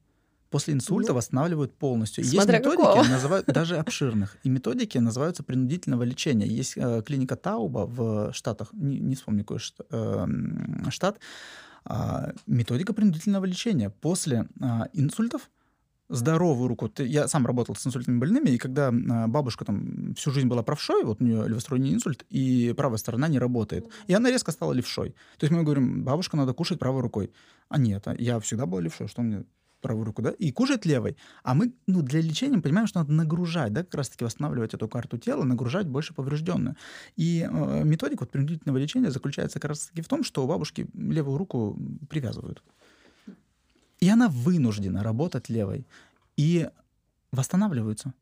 После инсульта ну, восстанавливают полностью. Смотря Есть методики, какого. называют, даже обширных. И методики называются принудительного лечения. Есть э, клиника Тауба в Штатах, не, не вспомню какой штат, э, штат э, методика принудительного лечения. После э, инсультов здоровую руку. Я сам работал с инсультными больными, и когда а, бабушка там всю жизнь была правшой, вот у нее левосторонний инсульт, и правая сторона не работает. И она резко стала левшой. То есть мы говорим, бабушка, надо кушать правой рукой. А нет, а я всегда была левшой, что мне правую руку, да, и кушать левой. А мы, ну, для лечения понимаем, что надо нагружать, да, как раз-таки восстанавливать эту карту тела, нагружать больше поврежденную. И э, методика вот, принудительного лечения заключается как раз-таки в том, что у бабушки левую руку привязывают. И она вынуждена работать левой. И восстанавливаются.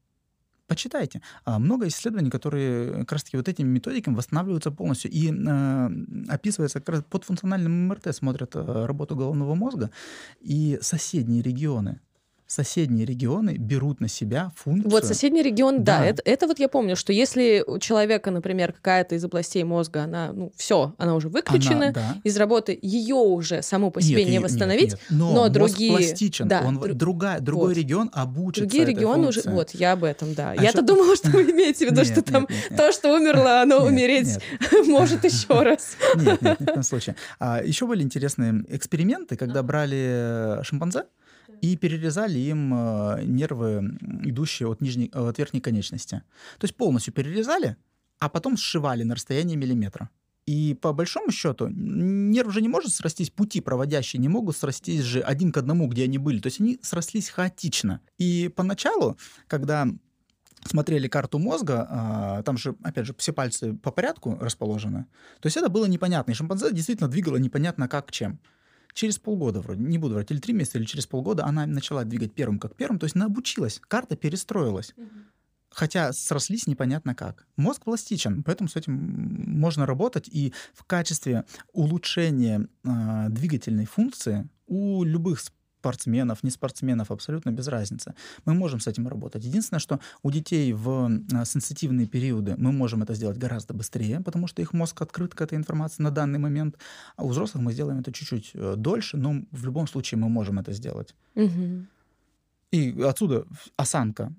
Почитайте. А, много исследований, которые как раз-таки вот этими методиками восстанавливаются полностью. И э, описывается как раз под функциональным МРТ смотрят э, работу головного мозга и соседние регионы соседние регионы берут на себя функцию. Вот соседний регион, да, Да. Это, это вот я помню, что если у человека, например, какая-то из областей мозга, она, ну, все, она уже выключена Она- да. из работы, ее уже саму по себе Нет, не её- нет, восстановить. нет. Но, но мозг другие- пластичен, да, он, дру- другая, другой вот. регион обучится Другие регионы уже... Вот, я об этом, да. А Я-то ещё- думала, что вы имеете в виду, что там то, что умерло, оно умереть может еще раз. Нет, нет, ни в коем случае. А, еще были интересные эксперименты, когда брали э, шимпанзе и перерезали им э, нервы, идущие от, нижней, э, от верхней конечности. То есть полностью перерезали, а потом сшивали на расстоянии миллиметра. И по большому счету нерв же не может срастись, пути проводящие не могут срастись же один к одному, где они были. То есть они срослись хаотично. И поначалу, когда смотрели карту мозга, а, там же, опять же, все пальцы по порядку расположены. То есть это было непонятно. И шимпанзе действительно двигала непонятно как чем. Через полгода вроде, не буду врать, или три месяца, или через полгода она начала двигать первым как первым, то есть она обучилась, карта перестроилась. Хотя срослись непонятно как. Мозг пластичен, поэтому с этим можно работать. И в качестве улучшения а, двигательной функции у любых спортсменов, не спортсменов, абсолютно без разницы. Мы можем с этим работать. Единственное, что у детей в а, сенситивные периоды мы можем это сделать гораздо быстрее, потому что их мозг открыт к этой информации на данный момент. А у взрослых мы сделаем это чуть-чуть э, дольше, но в любом случае мы можем это сделать. Мгм. И отсюда осанка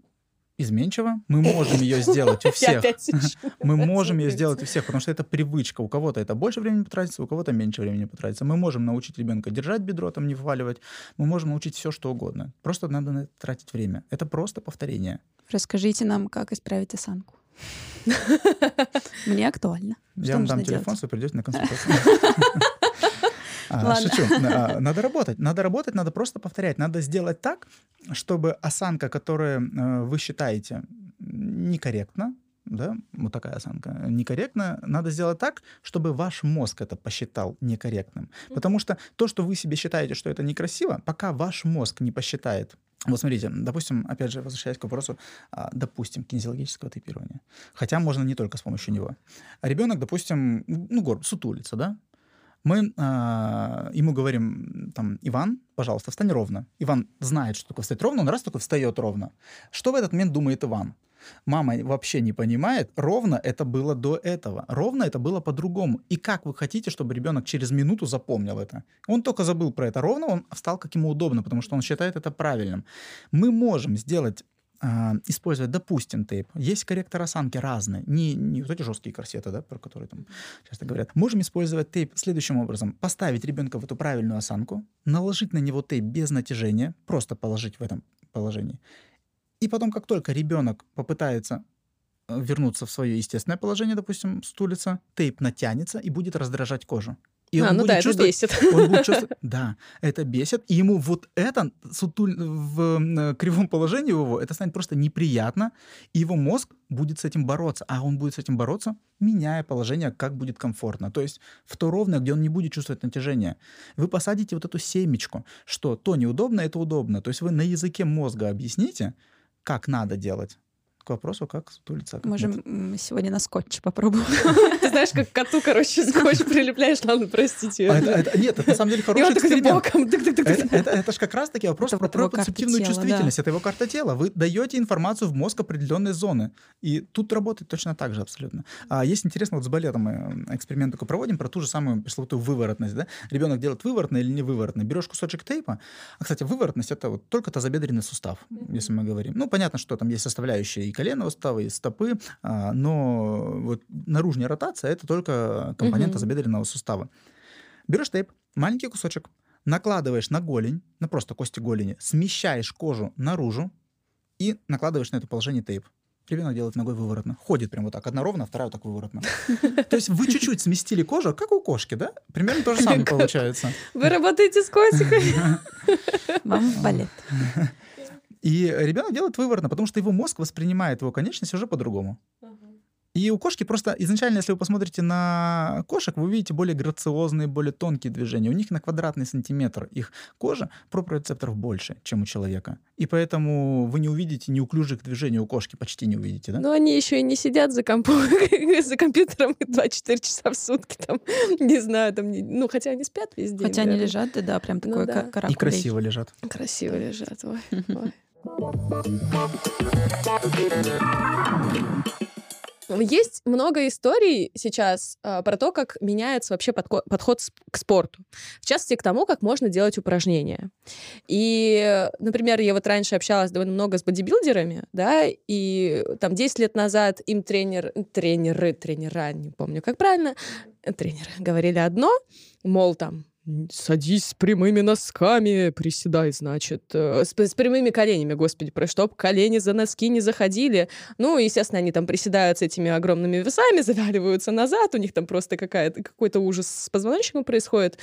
изменчива. Мы можем ее сделать у всех. Мы можем ее сделать у всех, потому что это привычка. У кого-то это больше времени потратится, у кого-то меньше времени потратится. Мы можем научить ребенка держать бедро, там не вваливать. Мы можем научить все, что угодно. Просто надо на это тратить время. Это просто повторение. Расскажите нам, как исправить осанку. Мне актуально. Я вам дам телефон, вы придете на консультацию. А, Ладно. Шучу. А, Надо работать. Надо работать, надо просто повторять. Надо сделать так, чтобы осанка, которую э, вы считаете некорректно, да, вот такая осанка, некорректно, надо сделать так, чтобы ваш мозг это посчитал некорректным. Потому что то, что вы себе считаете, что это некрасиво, пока ваш мозг не посчитает. Вот смотрите, допустим, опять же, возвращаясь к вопросу, а, допустим, кинезиологического типирования. Хотя можно не только с помощью него. Ребенок, допустим, ну, горб, сутулится, да? Мы а, ему говорим, там, Иван, пожалуйста, встань ровно. Иван знает, что такое встать ровно, он раз такой встает ровно. Что в этот момент думает Иван? Мама вообще не понимает, ровно это было до этого. Ровно это было по-другому. И как вы хотите, чтобы ребенок через минуту запомнил это? Он только забыл про это ровно, он встал как ему удобно, потому что он считает это правильным. Мы можем сделать а, использовать, допустим, тейп. Есть корректор осанки разные, не, не вот эти жесткие корсеты, да, про которые там часто говорят. Можем использовать тейп следующим образом. Поставить ребенка в эту правильную осанку, наложить на него тейп без натяжения, просто положить в этом положении. И потом, как только ребенок попытается э, вернуться в свое естественное положение, допустим, стулиться, тейп натянется и будет раздражать кожу. И А, он ну будет да, это чувствовать- бесит. он будет чувствовать, да, это бесит, и ему вот это сутуль- в э, кривом положении его, это станет просто неприятно, и его мозг будет с этим бороться, а он будет с этим бороться, меняя положение, как будет комфортно. То есть в то ровное, где он не будет чувствовать натяжение. Вы посадите вот эту семечку, что то неудобно, это удобно. То есть вы на языке мозга объясните, как надо делать. К вопросу, как сутулиться. а как Можем нет. сегодня на скотче попробуем. Ты знаешь, как коту, короче, скотч прилепляешь, ладно, простите. А нет, это на самом деле хороший эксперимент. Это, же как раз-таки вопрос про тела, чувствительность. Это его карта тела. Вы даете информацию в мозг определенной зоны. И тут работает точно так же абсолютно. А есть интересно, вот с балетом мы эксперимент такой проводим про ту же самую пресловутую выворотность. Да? Ребенок делает выворотно или не выворотно. Берешь кусочек тейпа. А, кстати, выворотность — это вот только тазобедренный сустав, если мы говорим. Ну, понятно, что там есть составляющие коленного сустава, и стопы, а, но вот наружная ротация — это только компонент Мгм. тазобедренного сустава. Берешь тейп, маленький кусочек, накладываешь на голень, на просто кости голени, смещаешь кожу наружу и накладываешь на это положение тейп. Ребенок делает ногой выворотно. Ходит прям вот так. Одна ровно, вторая вот так выворотно. То есть вы чуть-чуть сместили кожу, как у кошки, да? Примерно то же самое получается. Вы работаете с котиками? Вам в балет. И ребенок делает выворотно, потому что его мозг воспринимает его конечность уже по-другому. И у кошки просто изначально, если вы посмотрите на кошек, вы увидите более грациозные, более тонкие движения. У них на квадратный сантиметр их кожа проприорецепторов больше, чем у человека. И поэтому вы не увидите неуклюжих движений у кошки, почти не увидите, да? Но они еще и не сидят за, компу... за компьютером 24 часа в сутки, там, не знаю, там, не... ну, хотя они спят везде. Хотя они лежат, да, да, прям такое Ну да. каракулей. И красиво лежат. Красиво лежат, ой, ой. Есть много историй сейчас а, про то, как меняется вообще подко- подход к спорту. В частности, к тому, как можно делать упражнения. И, например, я вот раньше общалась довольно много с бодибилдерами, да, и там 10 лет назад им тренер, тренеры, тренера, не помню, как правильно, тренеры говорили одно, мол, там, Садись с прямыми носками, приседай, значит, э, с, с прямыми коленями, господи, про чтоб колени за носки не заходили. Ну, естественно, они там приседают с этими огромными весами, заваливаются назад, у них там просто какая-то, какой-то ужас с позвоночником происходит.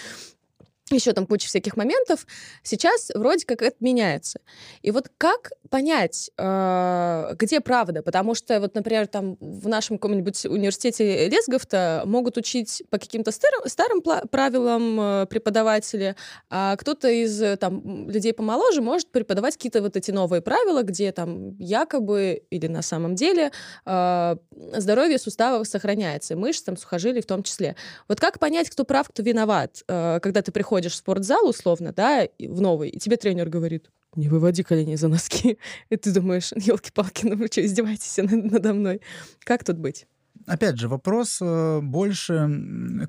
Еще там куча всяких моментов. Сейчас вроде как это меняется. И вот как понять, э, где правда? Потому что вот, например, там в нашем каком-нибудь университете Лесговта могут учить по каким-то старым, старым правилам э, преподаватели, а кто-то из э, там людей помоложе может преподавать какие-то вот эти новые правила, где там якобы или на самом деле здоровье суставов сохраняется, и мышц, там, сухожилий в том числе. Вот как понять, кто прав, кто виноват, когда ты приходишь в спортзал, условно, да, в новый, и тебе тренер говорит, не выводи колени за носки. И ты думаешь, елки-палки, ну вы что, издеваетесь над- надо мной? Как тут быть? Опять же, вопрос э, больше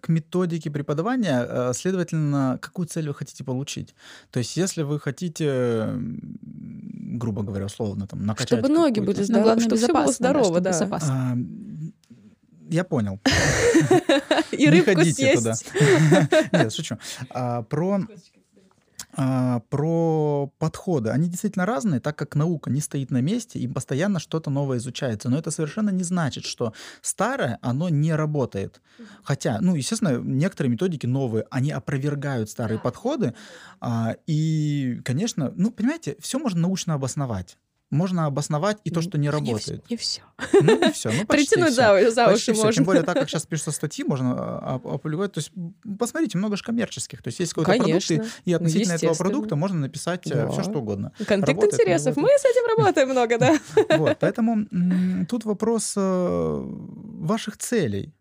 к методике преподавания, э, следовательно, какую цель вы хотите получить. То есть, если вы хотите, грубо говоря, условно, там, накачать... Чтобы ноги были Но здоровы, чтобы все было да, здорово, да. Я понял. И рыбку съесть. Нет, шучу. А, Про а, про подходы. Они действительно разные, так как наука не стоит на месте, и постоянно что-то новое изучается. Но это совершенно не значит, что старое, оно не работает. Хотя, ну, естественно, некоторые методики новые, они опровергают старые подходы. а, И, конечно, ну, понимаете, все можно научно обосновать. Можно обосновать и то, что не работает. Не все. Ну, не все. Ну, Притянуть всё. за, за Почти уши всё. можно. Тем более, так как сейчас пишутся статьи, можно а, опубликовать. То есть, посмотрите, много же коммерческих. То есть, есть какой-то продукт, и, относительно этого продукта можно написать Да. все, что угодно. Конфликт Работает, интересов. Мы с этим работаем много, да. Вот, поэтому тут вопрос э, ваших целей.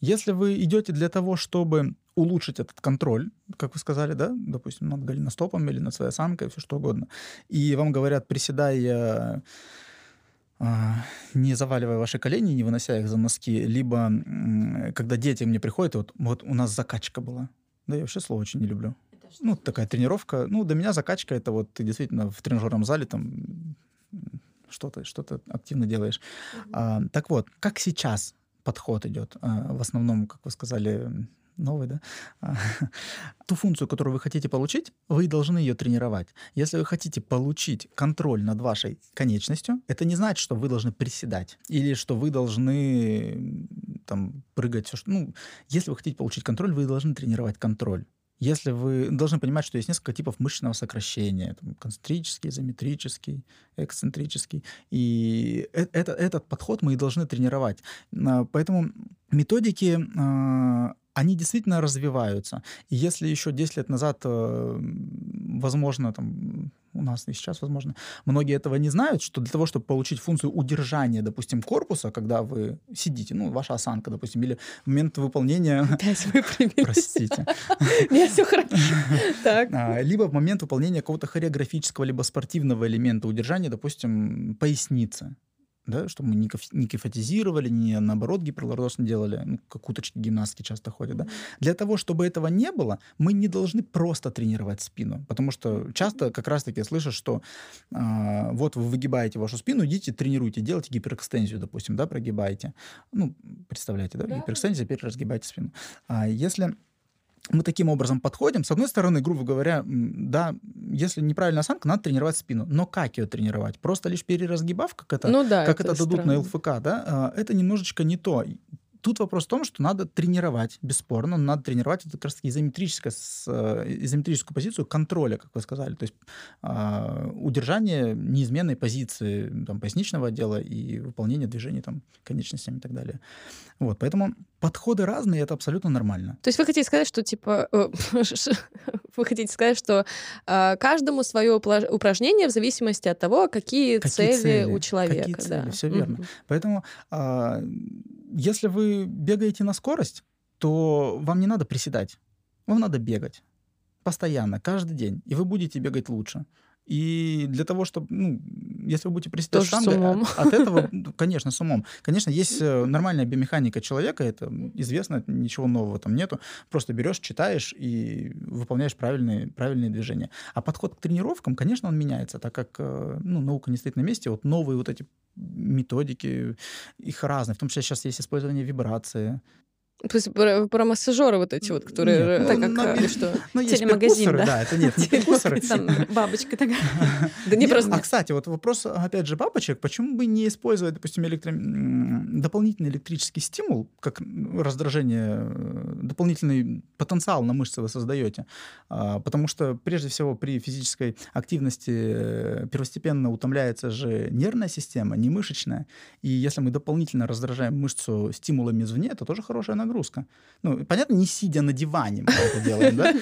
Если вы идете для того, чтобы улучшить этот контроль, как вы сказали, да, допустим, над голеностопом или над своей осанкой, все что угодно, и вам говорят, приседай, э, а, не заваливая ваши колени, не вынося их за носки, либо когда дети мне приходят, вот, вот у нас закачка была. Да, я вообще слово очень не люблю. Ну, такая тренировка. Ну, для меня закачка это вот ты действительно в тренажерном зале там что-то что активно делаешь. А, так вот, как сейчас подход идет? А, в основном, как вы сказали, новый, да? А, ту функцию, которую вы хотите получить, вы должны ее тренировать. Если вы хотите получить контроль над вашей конечностью, это не значит, что вы должны приседать или что вы должны там прыгать. всё, что- Ну, если вы хотите получить контроль, вы должны тренировать контроль. Если вы должны понимать, что есть несколько типов мышечного сокращения, там, концентрический, изометрический, эксцентрический, и э- это, этот подход мы и должны тренировать. А, Поэтому методики, а, они действительно развиваются. И если еще 10 лет назад, э, возможно, там, у нас и сейчас, возможно, многие этого не знают, что для того, чтобы получить функцию удержания, допустим, корпуса, когда вы сидите, ну, ваша осанка, допустим, или момент выполнения, Опять выпрямились. простите, Нет, все хорошо. А, либо в момент выполнения какого-то хореографического либо спортивного элемента удержания, допустим, поясницы. Да, чтобы мы не, коф- не кефатизировали, не наоборот гиперлордоз не делали, ну, как уточки гимнастки часто ходят. Да? Для того, чтобы этого не было, мы не должны просто тренировать спину. Потому что часто как раз-таки слышишь, что а, вот вы выгибаете вашу спину, идите, тренируйте, делайте гиперэкстензию, допустим, да, прогибаете. Ну, представляете, да, Да. гиперэкстензия, теперь разгибайте спину. А если мы таким образом подходим. С одной стороны, грубо говоря, да, если неправильная осанка, надо тренировать спину. Но как ее тренировать? Просто лишь переразгибав, как это, Ну да. как это, дадут на. ЛФК, да? а, Это немножечко не то. Тут вопрос в том, что надо тренировать, бесспорно, но надо тренировать это как раз таки изометрическое, э, изометрическую позицию контроля, как вы сказали, то есть э, удержание неизменной позиции там, поясничного отдела и выполнение движений там, конечностями и так далее. Вот, поэтому подходы разные, это абсолютно нормально. То есть вы хотите сказать, что типа э, вы хотите сказать, что э, каждому свое упражнение в зависимости от того, какие, какие цели, цели у человека. Какие цели, да. все верно. Mm-hmm. Поэтому э, если вы бегаете на скорость, то вам не надо приседать, вам надо бегать постоянно, каждый день, и вы будете бегать лучше. И для того, чтобы, ну, если вы будете приседать штангой, от, от этого, ну, конечно, с умом. Конечно, есть э, нормальная биомеханика человека, это известно, ничего нового там нету. Просто берешь, читаешь и выполняешь правильные, правильные движения. А подход к тренировкам, конечно, он меняется, так как э, ну, наука не стоит на месте. Вот новые вот эти методики, их разные. В том числе сейчас есть использование вибрации, то есть про, про массажеры вот эти вот, которые... Нет, так ну, как, ну, что? Ну, Телемагазин, да? Да, это нет, не перекусоры. Там бабочка такая. Да не просто... А, кстати, вот вопрос, опять же, бабочек, почему бы не использовать, допустим, электро... дополнительный электрический стимул, как раздражение, дополнительный потенциал на мышцы вы создаете? А, потому что, прежде всего, при физической активности э, первостепенно утомляется же нервная система, не мышечная. И если мы дополнительно раздражаем мышцу стимулами извне, это тоже хорошая нагрузка нагрузка. Ну, понятно, не сидя на диване мы это делаем, да?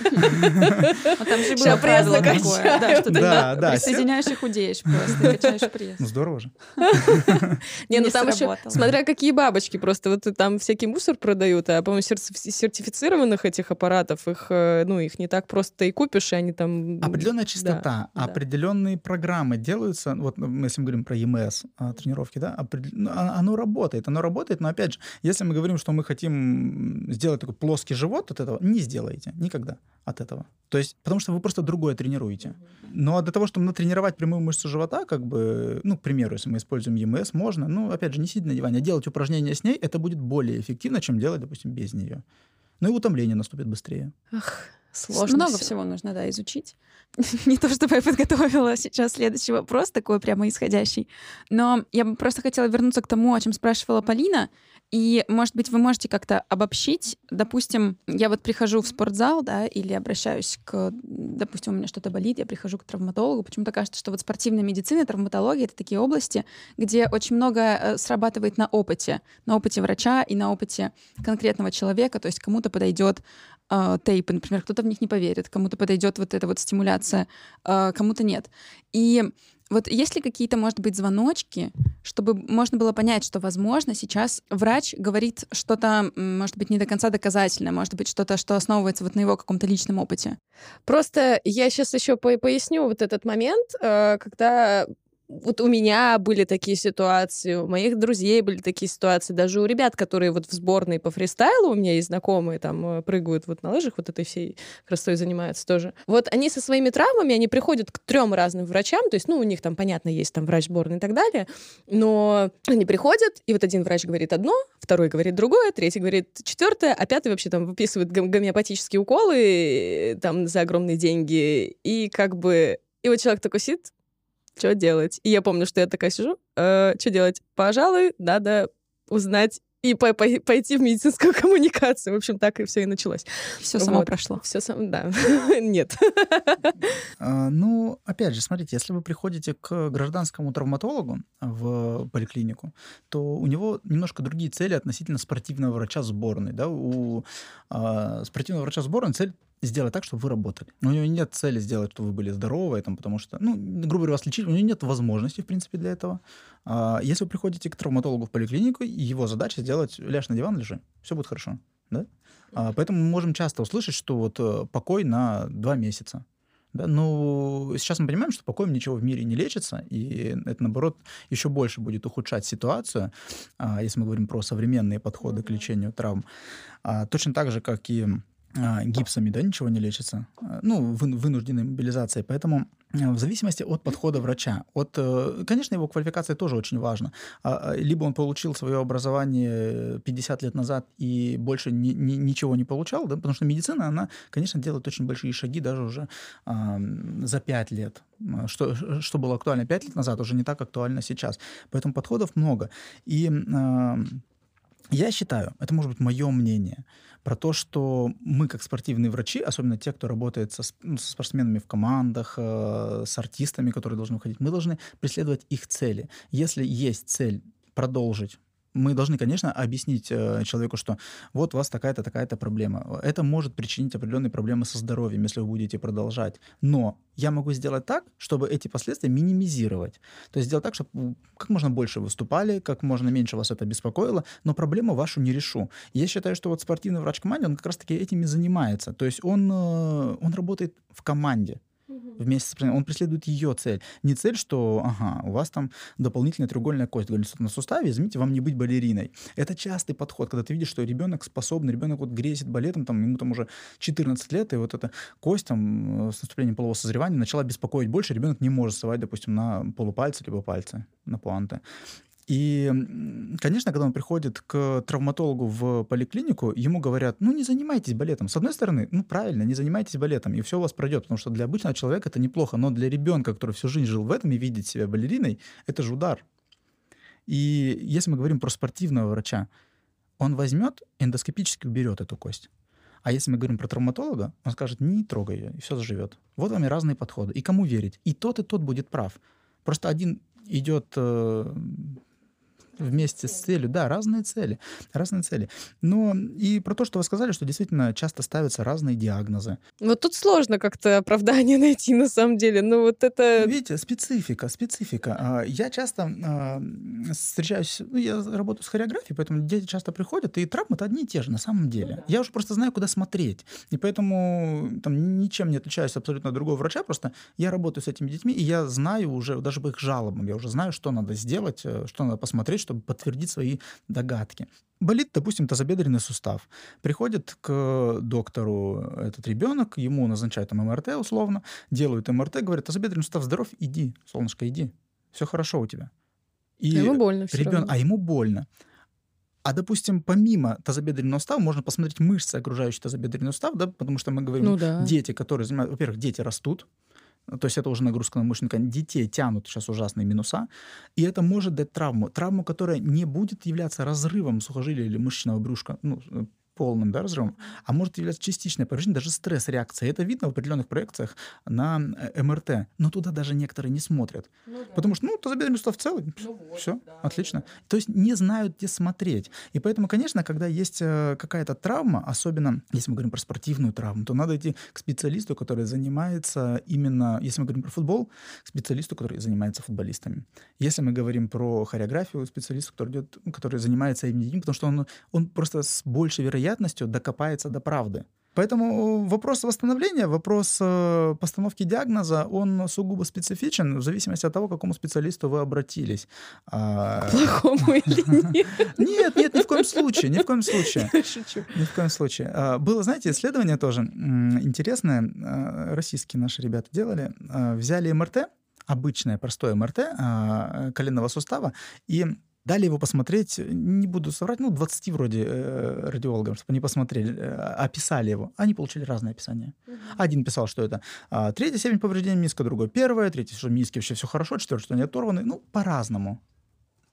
А там же было правило такое, да, что ты присоединяешь и худеешь просто, качаешь пресс. Ну, здорово же. Не, ну там еще, смотря какие бабочки, просто вот там всякий мусор продают, а, по-моему, сертифицированных этих аппаратов, их, э, ну, их не так просто и купишь, и они там... Определенная частота, определенные программы делаются, вот мы, если мы говорим про ЕМС а, тренировки, да, ну, а, оно работает, оно работает, но опять же, если мы говорим, что мы хотим сделать такой плоский живот от этого, не сделаете никогда от этого. То есть, потому что вы просто другое тренируете. Но для того, чтобы натренировать прямую мышцу живота, как бы, ну, к примеру, если мы используем ЕМС, можно, ну, опять же, не сидеть на диване, а делать упражнения с ней, это будет более эффективно, чем делать, допустим, без нее. Ну и утомление наступит быстрее. Ах, сложно. Много все. всего нужно, да, изучить. Не то, чтобы я подготовила сейчас следующий вопрос, такой прямо исходящий, но я бы просто хотела вернуться к тому, о чем спрашивала Полина, и, может быть, вы можете как-то обобщить, допустим, я вот прихожу в спортзал, да, или обращаюсь к, допустим, у меня что-то болит, я прихожу к травматологу, почему-то кажется, что вот спортивная медицина, травматология — это такие области, где очень много э, срабатывает на опыте, на опыте врача и на опыте конкретного человека, то есть кому-то подойдет э, тейпы, например, кто-то в них не поверит, кому-то подойдет вот эта вот стимуляция, э, кому-то нет. И вот есть ли какие-то, может быть, звоночки, чтобы можно было понять, что, возможно, сейчас врач говорит что-то, может быть, не до конца доказательное, может быть, что-то, что основывается вот на его каком-то личном опыте? Просто я сейчас еще поясню вот этот момент, э, когда вот у меня были такие ситуации, у моих друзей были такие ситуации, даже у ребят, которые вот в сборной по фристайлу, у меня есть знакомые, там э, прыгают вот на лыжах, вот этой всей красотой занимаются тоже. Вот они со своими травмами, они приходят к трем разным врачам, то есть, ну, у них там, понятно, есть там врач сборной и так далее, но они приходят, и вот один врач говорит одно, второй говорит другое, третий говорит четвертое, а пятый вообще там выписывает гомеопатические уколы э, там за огромные деньги, и как бы и вот человек такой сидит, что делать? И я помню, что я такая сижу, э, что делать? Пожалуй, надо узнать и по по пойти в медицинскую коммуникацию. В общем, так и все и началось. Все само вот. прошло. Все само, да. Нет. А, ну, опять же, смотрите, если вы приходите к гражданскому травматологу в поликлинику, то у него немножко другие цели относительно спортивного врача сборной. Да? У а, спортивного врача сборной цель сделать так, чтобы вы работали. У него нет цели сделать, чтобы вы были здоровы, там, потому что, ну, грубо говоря, вас лечить, у него нет возможности, в принципе, для этого. А если вы приходите к травматологу в поликлинику, его задача сделать ляжь на диван, лежи, все будет хорошо, да? А, поэтому мы можем часто услышать, что вот э, покой на два месяца. Да, но сейчас мы понимаем, что покоем ничего в мире не лечится, и это, наоборот, еще больше будет ухудшать ситуацию, а, если мы говорим про современные подходы к лечению травм. А, точно так же, как и гипсами, да, ничего не лечится. А, ну, вынужденной мобилизацией. Поэтому э, в зависимости от подхода врача, от, э, конечно, его квалификация тоже очень важна. А, либо он получил свое образование 50 лет назад и больше ни, ни, ничего не получал, да, потому что медицина, она, конечно, делает очень большие шаги даже уже а, за 5 лет. Что, что было актуально 5 лет назад, уже не так актуально сейчас. Поэтому подходов много. И а, Я считаю, это может быть мое мнение, про то, что мы, как спортивные врачи, особенно те, кто работает со, ну, со спортсменами в командах, э, с артистами, которые должны уходить, мы должны преследовать их цели. Если есть цель продолжить мы должны, конечно, объяснить э, человеку, что вот у вас такая-то, такая-то проблема. Это может причинить определенные проблемы со здоровьем, если вы будете продолжать. Но я могу сделать так, чтобы эти последствия минимизировать. То есть сделать так, чтобы как можно больше выступали, как можно меньше вас это беспокоило, но проблему вашу не решу. Я считаю, что вот спортивный врач команде, он как раз-таки этим и занимается. То есть он, э, он работает в команде вместе с он преследует ее цель. Не цель, что, ага, у вас там дополнительная треугольная кость на суставе, извините, вам не быть балериной. Это частый подход, когда ты видишь, что ребенок способный, ребенок вот грезит балетом, там, ему там уже 14 лет, и вот эта кость там с наступлением полового созревания начала беспокоить больше, ребенок не может вставать, допустим, на полупальцы либо пальцы, на пуанты. И, конечно, когда он приходит к травматологу в поликлинику, ему говорят, ну, не занимайтесь балетом. С одной стороны, ну, правильно, не занимайтесь балетом, и все у вас пройдет, потому что для обычного человека это неплохо, но для ребенка, который всю жизнь жил в этом и видит себя балериной, это же удар. И если мы говорим про спортивного врача, он возьмет, эндоскопически уберет эту кость. А если мы говорим про травматолога, он скажет, не трогай ее, и все заживет. Вот вам и разные подходы. И кому верить? И тот, и тот будет прав. Просто один идет э, вместе с целью. Да, разные цели, разные цели. Но и про то, что вы сказали, что действительно часто ставятся разные диагнозы. Вот тут сложно как-то оправдание найти на самом деле. Ну вот это... Видите, специфика, специфика. А, я часто а, встречаюсь, ну, я работаю с хореографией, поэтому дети часто приходят, и травмы-то одни и те же на самом деле. Ну я уже просто знаю, куда смотреть. И поэтому там ничем не отличаюсь абсолютно от другого врача, просто я работаю с этими детьми, и я знаю уже, даже по их жалобам, я уже знаю, что надо сделать, э, что надо посмотреть, чтобы подтвердить свои догадки. Болит, допустим, тазобедренный сустав. Приходит к доктору этот ребенок, ему назначают там МРТ условно, делают МРТ, говорят, тазобедренный сустав здоров, иди, солнышко, иди, все хорошо у тебя. И а ему больно все ребен... А ему больно. А, допустим, помимо тазобедренного сустава можно посмотреть мышцы, окружающие тазобедренный сустав, да, потому что мы говорим, ну, да. дети, которые занимаются, во-первых, дети растут, то есть это уже нагрузка на мышечную ткань. Детей тянут сейчас ужасные минуса, и это может дать травму. Травму, которая не будет являться разрывом сухожилия или мышечного брюшка, ну, полным да, разрывом, а может являться частичное повреждение, даже стресс-реакция. Это видно в определенных проекциях на э, МРТ. Но туда даже некоторые не смотрят. Ну, да. Потому что, ну, тазобедренный сустав целый. Ну, вот, все, да, отлично. Да. То есть не знают, где смотреть. И поэтому, конечно, когда есть э, какая-то травма, особенно если мы говорим про спортивную травму, то надо идти к специалисту, который занимается именно, если мы говорим про футбол, к специалисту, который занимается футболистами. Если мы говорим про хореографию, специалисту, который, идет, который занимается именно потому что он, он просто с большей вероятностью вероятностью докопается до правды. Поэтому вопрос восстановления, вопрос э, постановки диагноза, он сугубо специфичен в зависимости от того, к какому специалисту вы обратились. А, к плохому или нет? Нет, нет, ни в коем случае, ни в коем случае. Шучу. Ни в коем случае. А, было, знаете, исследование тоже интересное, а, российские наши ребята делали. Взяли МРТ, обычное простое МРТ коленного сустава, и Дали его посмотреть, не буду соврать, ну, 20 вроде э, радиологам, чтобы они посмотрели, э, описали его. Они получили разные описания. Угу. Один писал, что это э, третья степень повреждения миска, другой первая, третья, что миски вообще все хорошо, четвертый, что они оторваны. Ну, по-разному.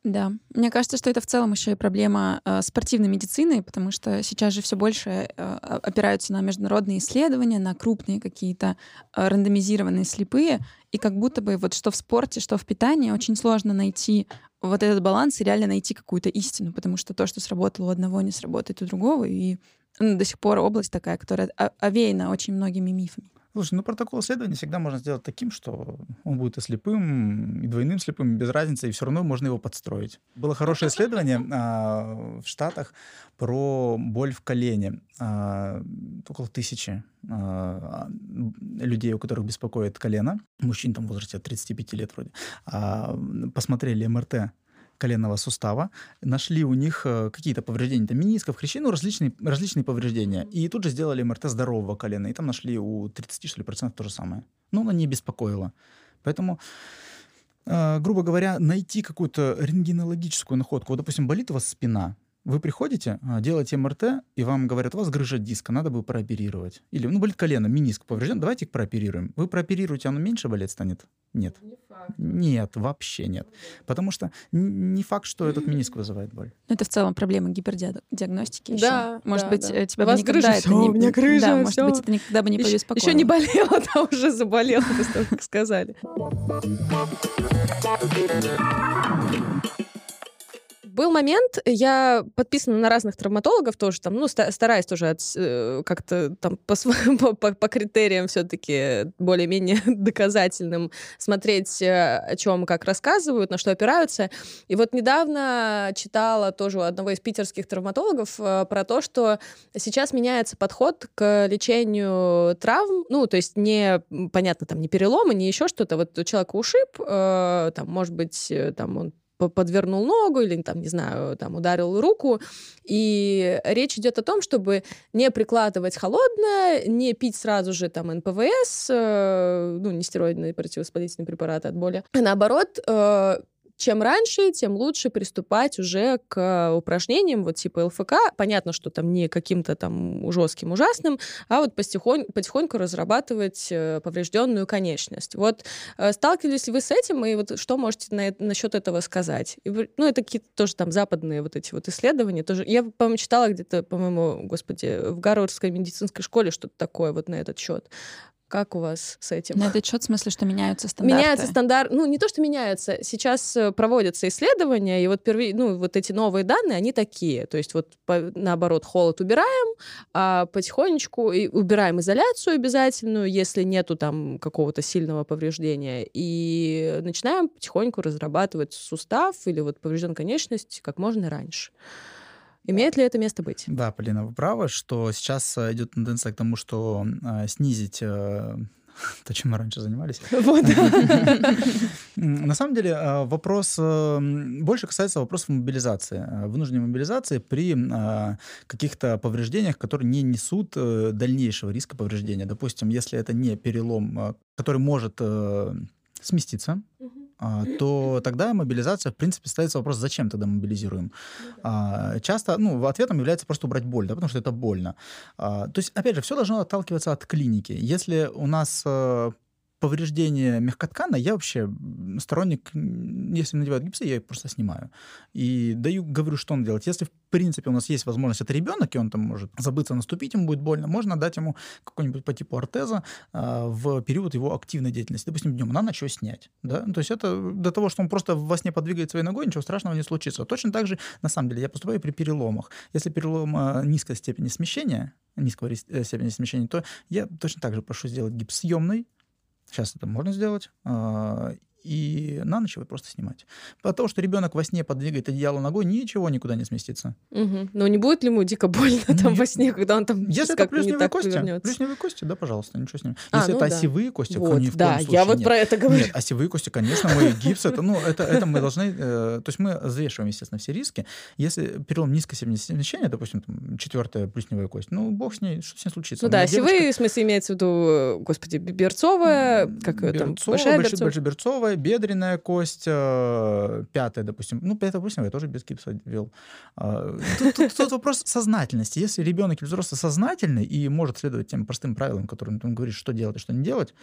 Да, мне кажется, что это в целом еще и проблема э, спортивной медицины, потому что сейчас же все больше э, опираются на международные исследования, на крупные какие-то э, рандомизированные слепые, и как будто бы вот что в спорте, что в питании очень сложно найти вот этот баланс и реально найти какую-то истину, потому что то, что сработало у одного, не сработает у другого, и ну, до сих пор область такая, которая овеяна очень многими мифами. Слушай, ну протокол исследования всегда можно сделать таким, что он будет и слепым, и двойным слепым, без разницы, и все равно можно его подстроить. Было хорошее исследование а, в Штатах про боль в колене. А, около тысячи а, людей, у которых беспокоит колено, мужчин там в возрасте от 35 лет вроде, а, посмотрели МРТ коленного сустава, нашли у них э, какие-то повреждения, там, менисков, хрящей, ну, различные, различные повреждения. И тут же сделали МРТ здорового колена, и там нашли у 30, что ли, процентов то же самое. Но оно не беспокоило. Поэтому, э, грубо говоря, найти какую-то рентгенологическую находку. Вот, допустим, болит у вас спина, Вы приходите, а, делаете МРТ, и вам говорят, у вас грыжа диска, надо бы прооперировать. Или, ну, болит колено, миниск поврежден, давайте прооперируем. Вы прооперируете, оно меньше болеть станет? Нет. Нет, вообще нет. Потому что не факт, что этот миниск вызывает боль. Это в целом проблема гипердиагностики Да, еще. Может да, быть, да. э, тебя У бы вас никогда грыжа, это всё, не... у меня грыжа, Да, может всё. быть, это никогда бы не побеспокоило. Еще не болела, а уже заболела, как сказали. Был момент, я подписана на разных травматологов тоже, там, ну, ста- стараюсь тоже от- э, как-то там по, по, по- критериям все-таки более-менее доказательным смотреть, э, о чем как рассказывают, на что опираются. И вот недавно читала тоже у одного из питерских травматологов э, про то, что сейчас меняется подход к лечению травм, ну, то есть не, понятно, там, не переломы, не еще что-то. Вот у человека ушиб, э, там, может быть, там, он подвернул ногу или, там, не знаю, там, ударил руку. И речь идет о том, чтобы не прикладывать холодное, не пить сразу же там НПВС, э, ну, не стероидные противовоспалительные препараты от боли, а наоборот, э, чем раньше, тем лучше приступать уже к упражнениям вот типа ЛФК. Понятно, что там не каким-то там жестким, ужасным, а вот потихоньку, потихоньку разрабатывать э, поврежденную конечность. Вот э, сталкивались ли вы с этим, и вот что можете на, насчет этого сказать? И ну, это какие-то тоже там западные вот эти вот исследования. Тоже. Я, по-моему, читала где-то, по-моему, господи, в Гарвардской медицинской школе что-то такое вот на этот счет. Как у вас с этим? На этот счет в смысле, что меняются стандарты. Меняется стандарт, ну не то, что меняются, сейчас э, проводятся исследования, и вот перви, ну вот эти новые данные, они такие, то есть вот по- наоборот холод убираем, а потихонечку и убираем изоляцию обязательную, если нету там какого-то сильного повреждения, и начинаем потихоньку разрабатывать сустав или вот поврежденную конечность как можно раньше. Имеет ли это место быть? Да, Полина, вы правы, что сейчас э, идет тенденция к тому, что э, снизить э, то, чем мы раньше занимались. Вот. На самом деле э, вопрос э, больше касается вопросов мобилизации, вынужденной мобилизации при каких-то повреждениях, которые не несут дальнейшего риска повреждения. Допустим, если это не перелом, который может сместиться, то тогда мобилизация, в принципе, ставится вопрос, зачем тогда мобилизируем. А, Часто, ну, ответом является просто убрать боль, да, потому что это больно. А, То есть, опять же, все должно отталкиваться от клиники. Если у нас э, повреждение мягкоткана, я вообще сторонник, если надевают гипсы, я их просто снимаю. И даю, говорю, что он делать. Если, в принципе, у нас есть возможность, это ребенок, и он там может забыться, наступить, ему будет больно, можно дать ему какой-нибудь по типу ортеза а, в период его активной деятельности. Допустим, днем на ночь его снять. Да? То есть это до того, что он просто во сне подвигает своей ногой, ничего страшного не случится. Точно так же, на самом деле, я поступаю при переломах. Если перелом а, низкой степени смещения, низкого э, степени смещения, то я точно так же прошу сделать гипс съемный, Сейчас это можно сделать. И на ночь его просто снимать. Потому что ребенок во сне подвигает одеяло ногой, ничего никуда не сместится. Мгм. Но не будет ли ему дико больно там Нет. во сне, когда он там Если это плюсневые кости, повернется? плюсневые кости, да, пожалуйста, ничего с ними. А, Если ну это да. осевые кости, Вот, ни в да, коем я вот нет. про это говорю. Нет, осевые кости, конечно, мы гипс, это, ну, это, это мы должны, э, то есть мы взвешиваем, естественно, все риски. Если перелом степени смещения, допустим, там, четвертая плюсневая кость, ну, бог с ней, что с ней случится? Ну да, девочка- осевые, в смысле, имеется в виду, э, господи, берцовая, как её там, большая больш- берцовая. Бедренная кость, э, пятая, допустим. Ну, пятая, допустим, я тоже без гипса вел. А, Тут, тут- тут вопрос сознательности. Если ребенок или взрослый сознательный и может следовать тем простым правилам, которым он говорит, что делать и что не делать,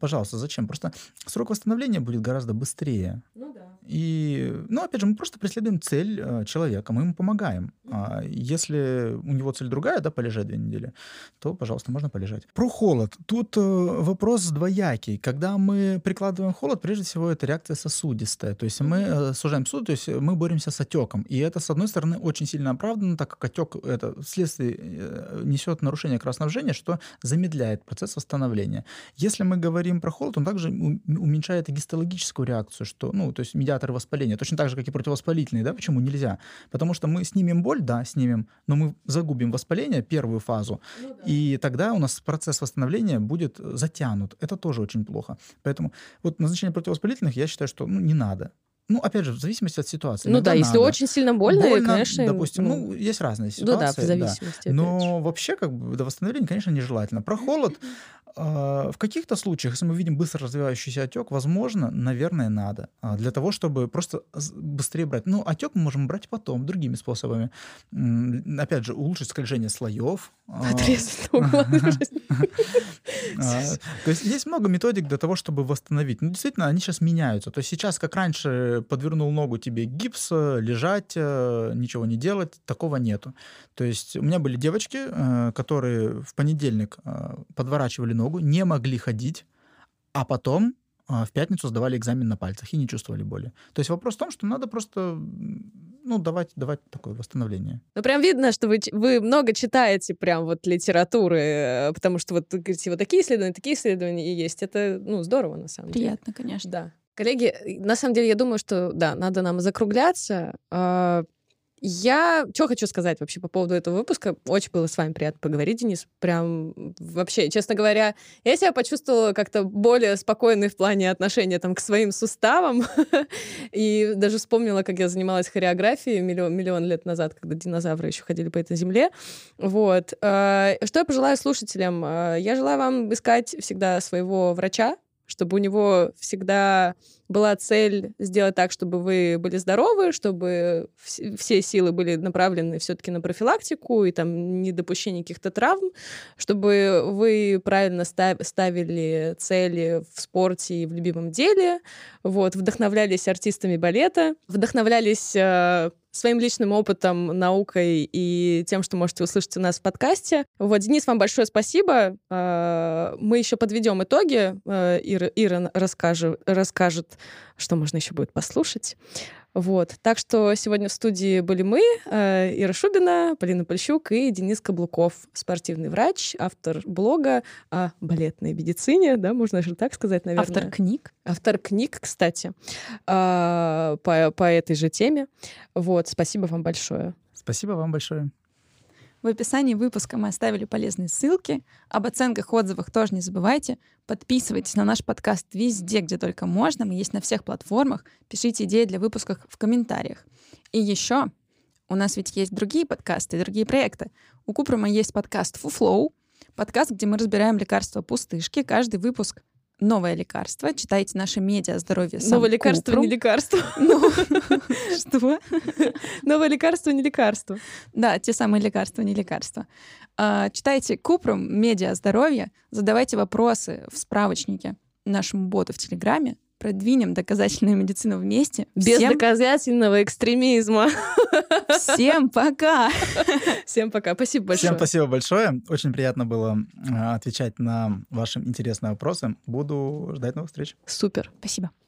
пожалуйста, зачем? Просто срок восстановления будет гораздо быстрее. Ну да. И, ну, опять же, мы просто преследуем цель э, человека, мы ему помогаем. А если у него цель другая, да, полежать две недели, то, пожалуйста, можно полежать. Про холод. Тут э, вопрос двоякий. Когда мы прикладываем холод, прежде всего, это реакция сосудистая. То есть мы э, сужаем сосуд, то есть мы боремся с отеком. И это, с одной стороны, очень сильно оправдано, так как отек это вследствие э, несет нарушение кровоснабжения, что замедляет процесс восстановления. Если мы говорим про холод, он также ум- уменьшает и гистологическую реакцию, что, ну, то есть медиаторы воспаления, точно так же, как и противовоспалительные, да, почему нельзя? Потому что мы снимем боль, да, снимем, но мы загубим воспаление, первую фазу, и тогда у нас процесс восстановления будет затянут. Это тоже очень плохо. Поэтому вот назначение противовоспалительных, я считаю, что ну, не надо. Ну, опять же, в зависимости от ситуации. Ну Иногда да, если надо. очень сильно больно, и, конечно... допустим, ну, ну, есть разные ну да, в ситуации. зависимости. же. Но вообще, как бы, до восстановления, конечно, нежелательно. Про холод, А, В каких-то случаях, если мы видим быстро развивающийся отек, возможно, наверное, надо. А, Для того, чтобы просто быстрее брать. Ну, отек мы можем брать потом, другими способами. Опять же, улучшить скольжение слоев. а, Отрезать То есть есть много методик для того, чтобы восстановить. Ну, действительно, они сейчас меняются. То есть сейчас, как раньше, подвернул ногу тебе гипс, лежать, э, ничего не делать, такого нету. То есть у меня были девочки, э, которые в понедельник э, подворачивали ногу, не могли ходить, а потом в пятницу сдавали экзамен на пальцах и не чувствовали боли. То есть вопрос в том, что надо просто ну, давать, давать такое восстановление. Ну, прям видно, что вы, вы много читаете прям вот литературы, потому что вот, говорите, вот такие исследования, такие исследования и есть. Это, ну, здорово, на самом деле. Приятно, конечно. Да. Коллеги, э, на самом деле, я думаю, что, да, надо нам закругляться. А, Я что хочу сказать вообще по поводу этого выпуска. Очень было с вами приятно поговорить, Денис. Прям вообще, честно говоря, я себя почувствовала как-то более спокойной в плане отношения там, к своим суставам. И даже вспомнила, как я занималась хореографией миллион, миллион лет назад, когда динозавры еще ходили по этой земле. Вот. А, Что я пожелаю слушателям? А, Я желаю вам искать всегда своего врача, чтобы у него всегда была цель сделать так, чтобы вы были здоровы, чтобы вс- все силы были направлены все-таки на профилактику и там недопущение каких-то травм, чтобы вы правильно ста- ставили цели в спорте и в любимом деле, вот, вдохновлялись артистами балета, вдохновлялись э, своим личным опытом, наукой и тем, что можете услышать у нас в подкасте. Вот, Денис, вам большое спасибо. Э, Мы еще подведем итоги. Э, Ира, Ира расскажет, расскажет, что можно еще будет послушать. Вот. Так что сегодня в студии были мы, э, Ира Шубина, Полина Польщук и Денис Каблуков, спортивный врач, автор блога о балетной медицине, да, можно же так сказать, наверное. Автор книг. Автор книг, кстати, а, по, по этой же теме. Вот, спасибо вам большое. Спасибо вам большое. В описании выпуска мы оставили полезные ссылки. Об оценках, отзывах тоже не забывайте. Подписывайтесь на наш подкаст везде, где только можно. Мы есть на всех платформах. Пишите идеи для выпусков в комментариях. И еще у нас ведь есть другие подкасты, другие проекты. У Купрума есть подкаст «Фуфлоу», подкаст, где мы разбираем лекарства пустышки. Каждый выпуск новое лекарство. Читайте наши медиа здоровье сам Новое лекарство не лекарство. Ну, Что? Новое лекарство не лекарство. Да, те самые лекарства, не лекарства. А, Читайте Купрум, медиа здоровье, задавайте вопросы в справочнике нашему боту в Телеграме, продвинем доказательную медицину вместе. Без всем, доказательного экстремизма. всем пока! Всем пока. Спасибо большое. Всем спасибо большое. Очень приятно было э, отвечать на ваши интересные вопросы. Буду ждать новых встреч. Супер. Спасибо.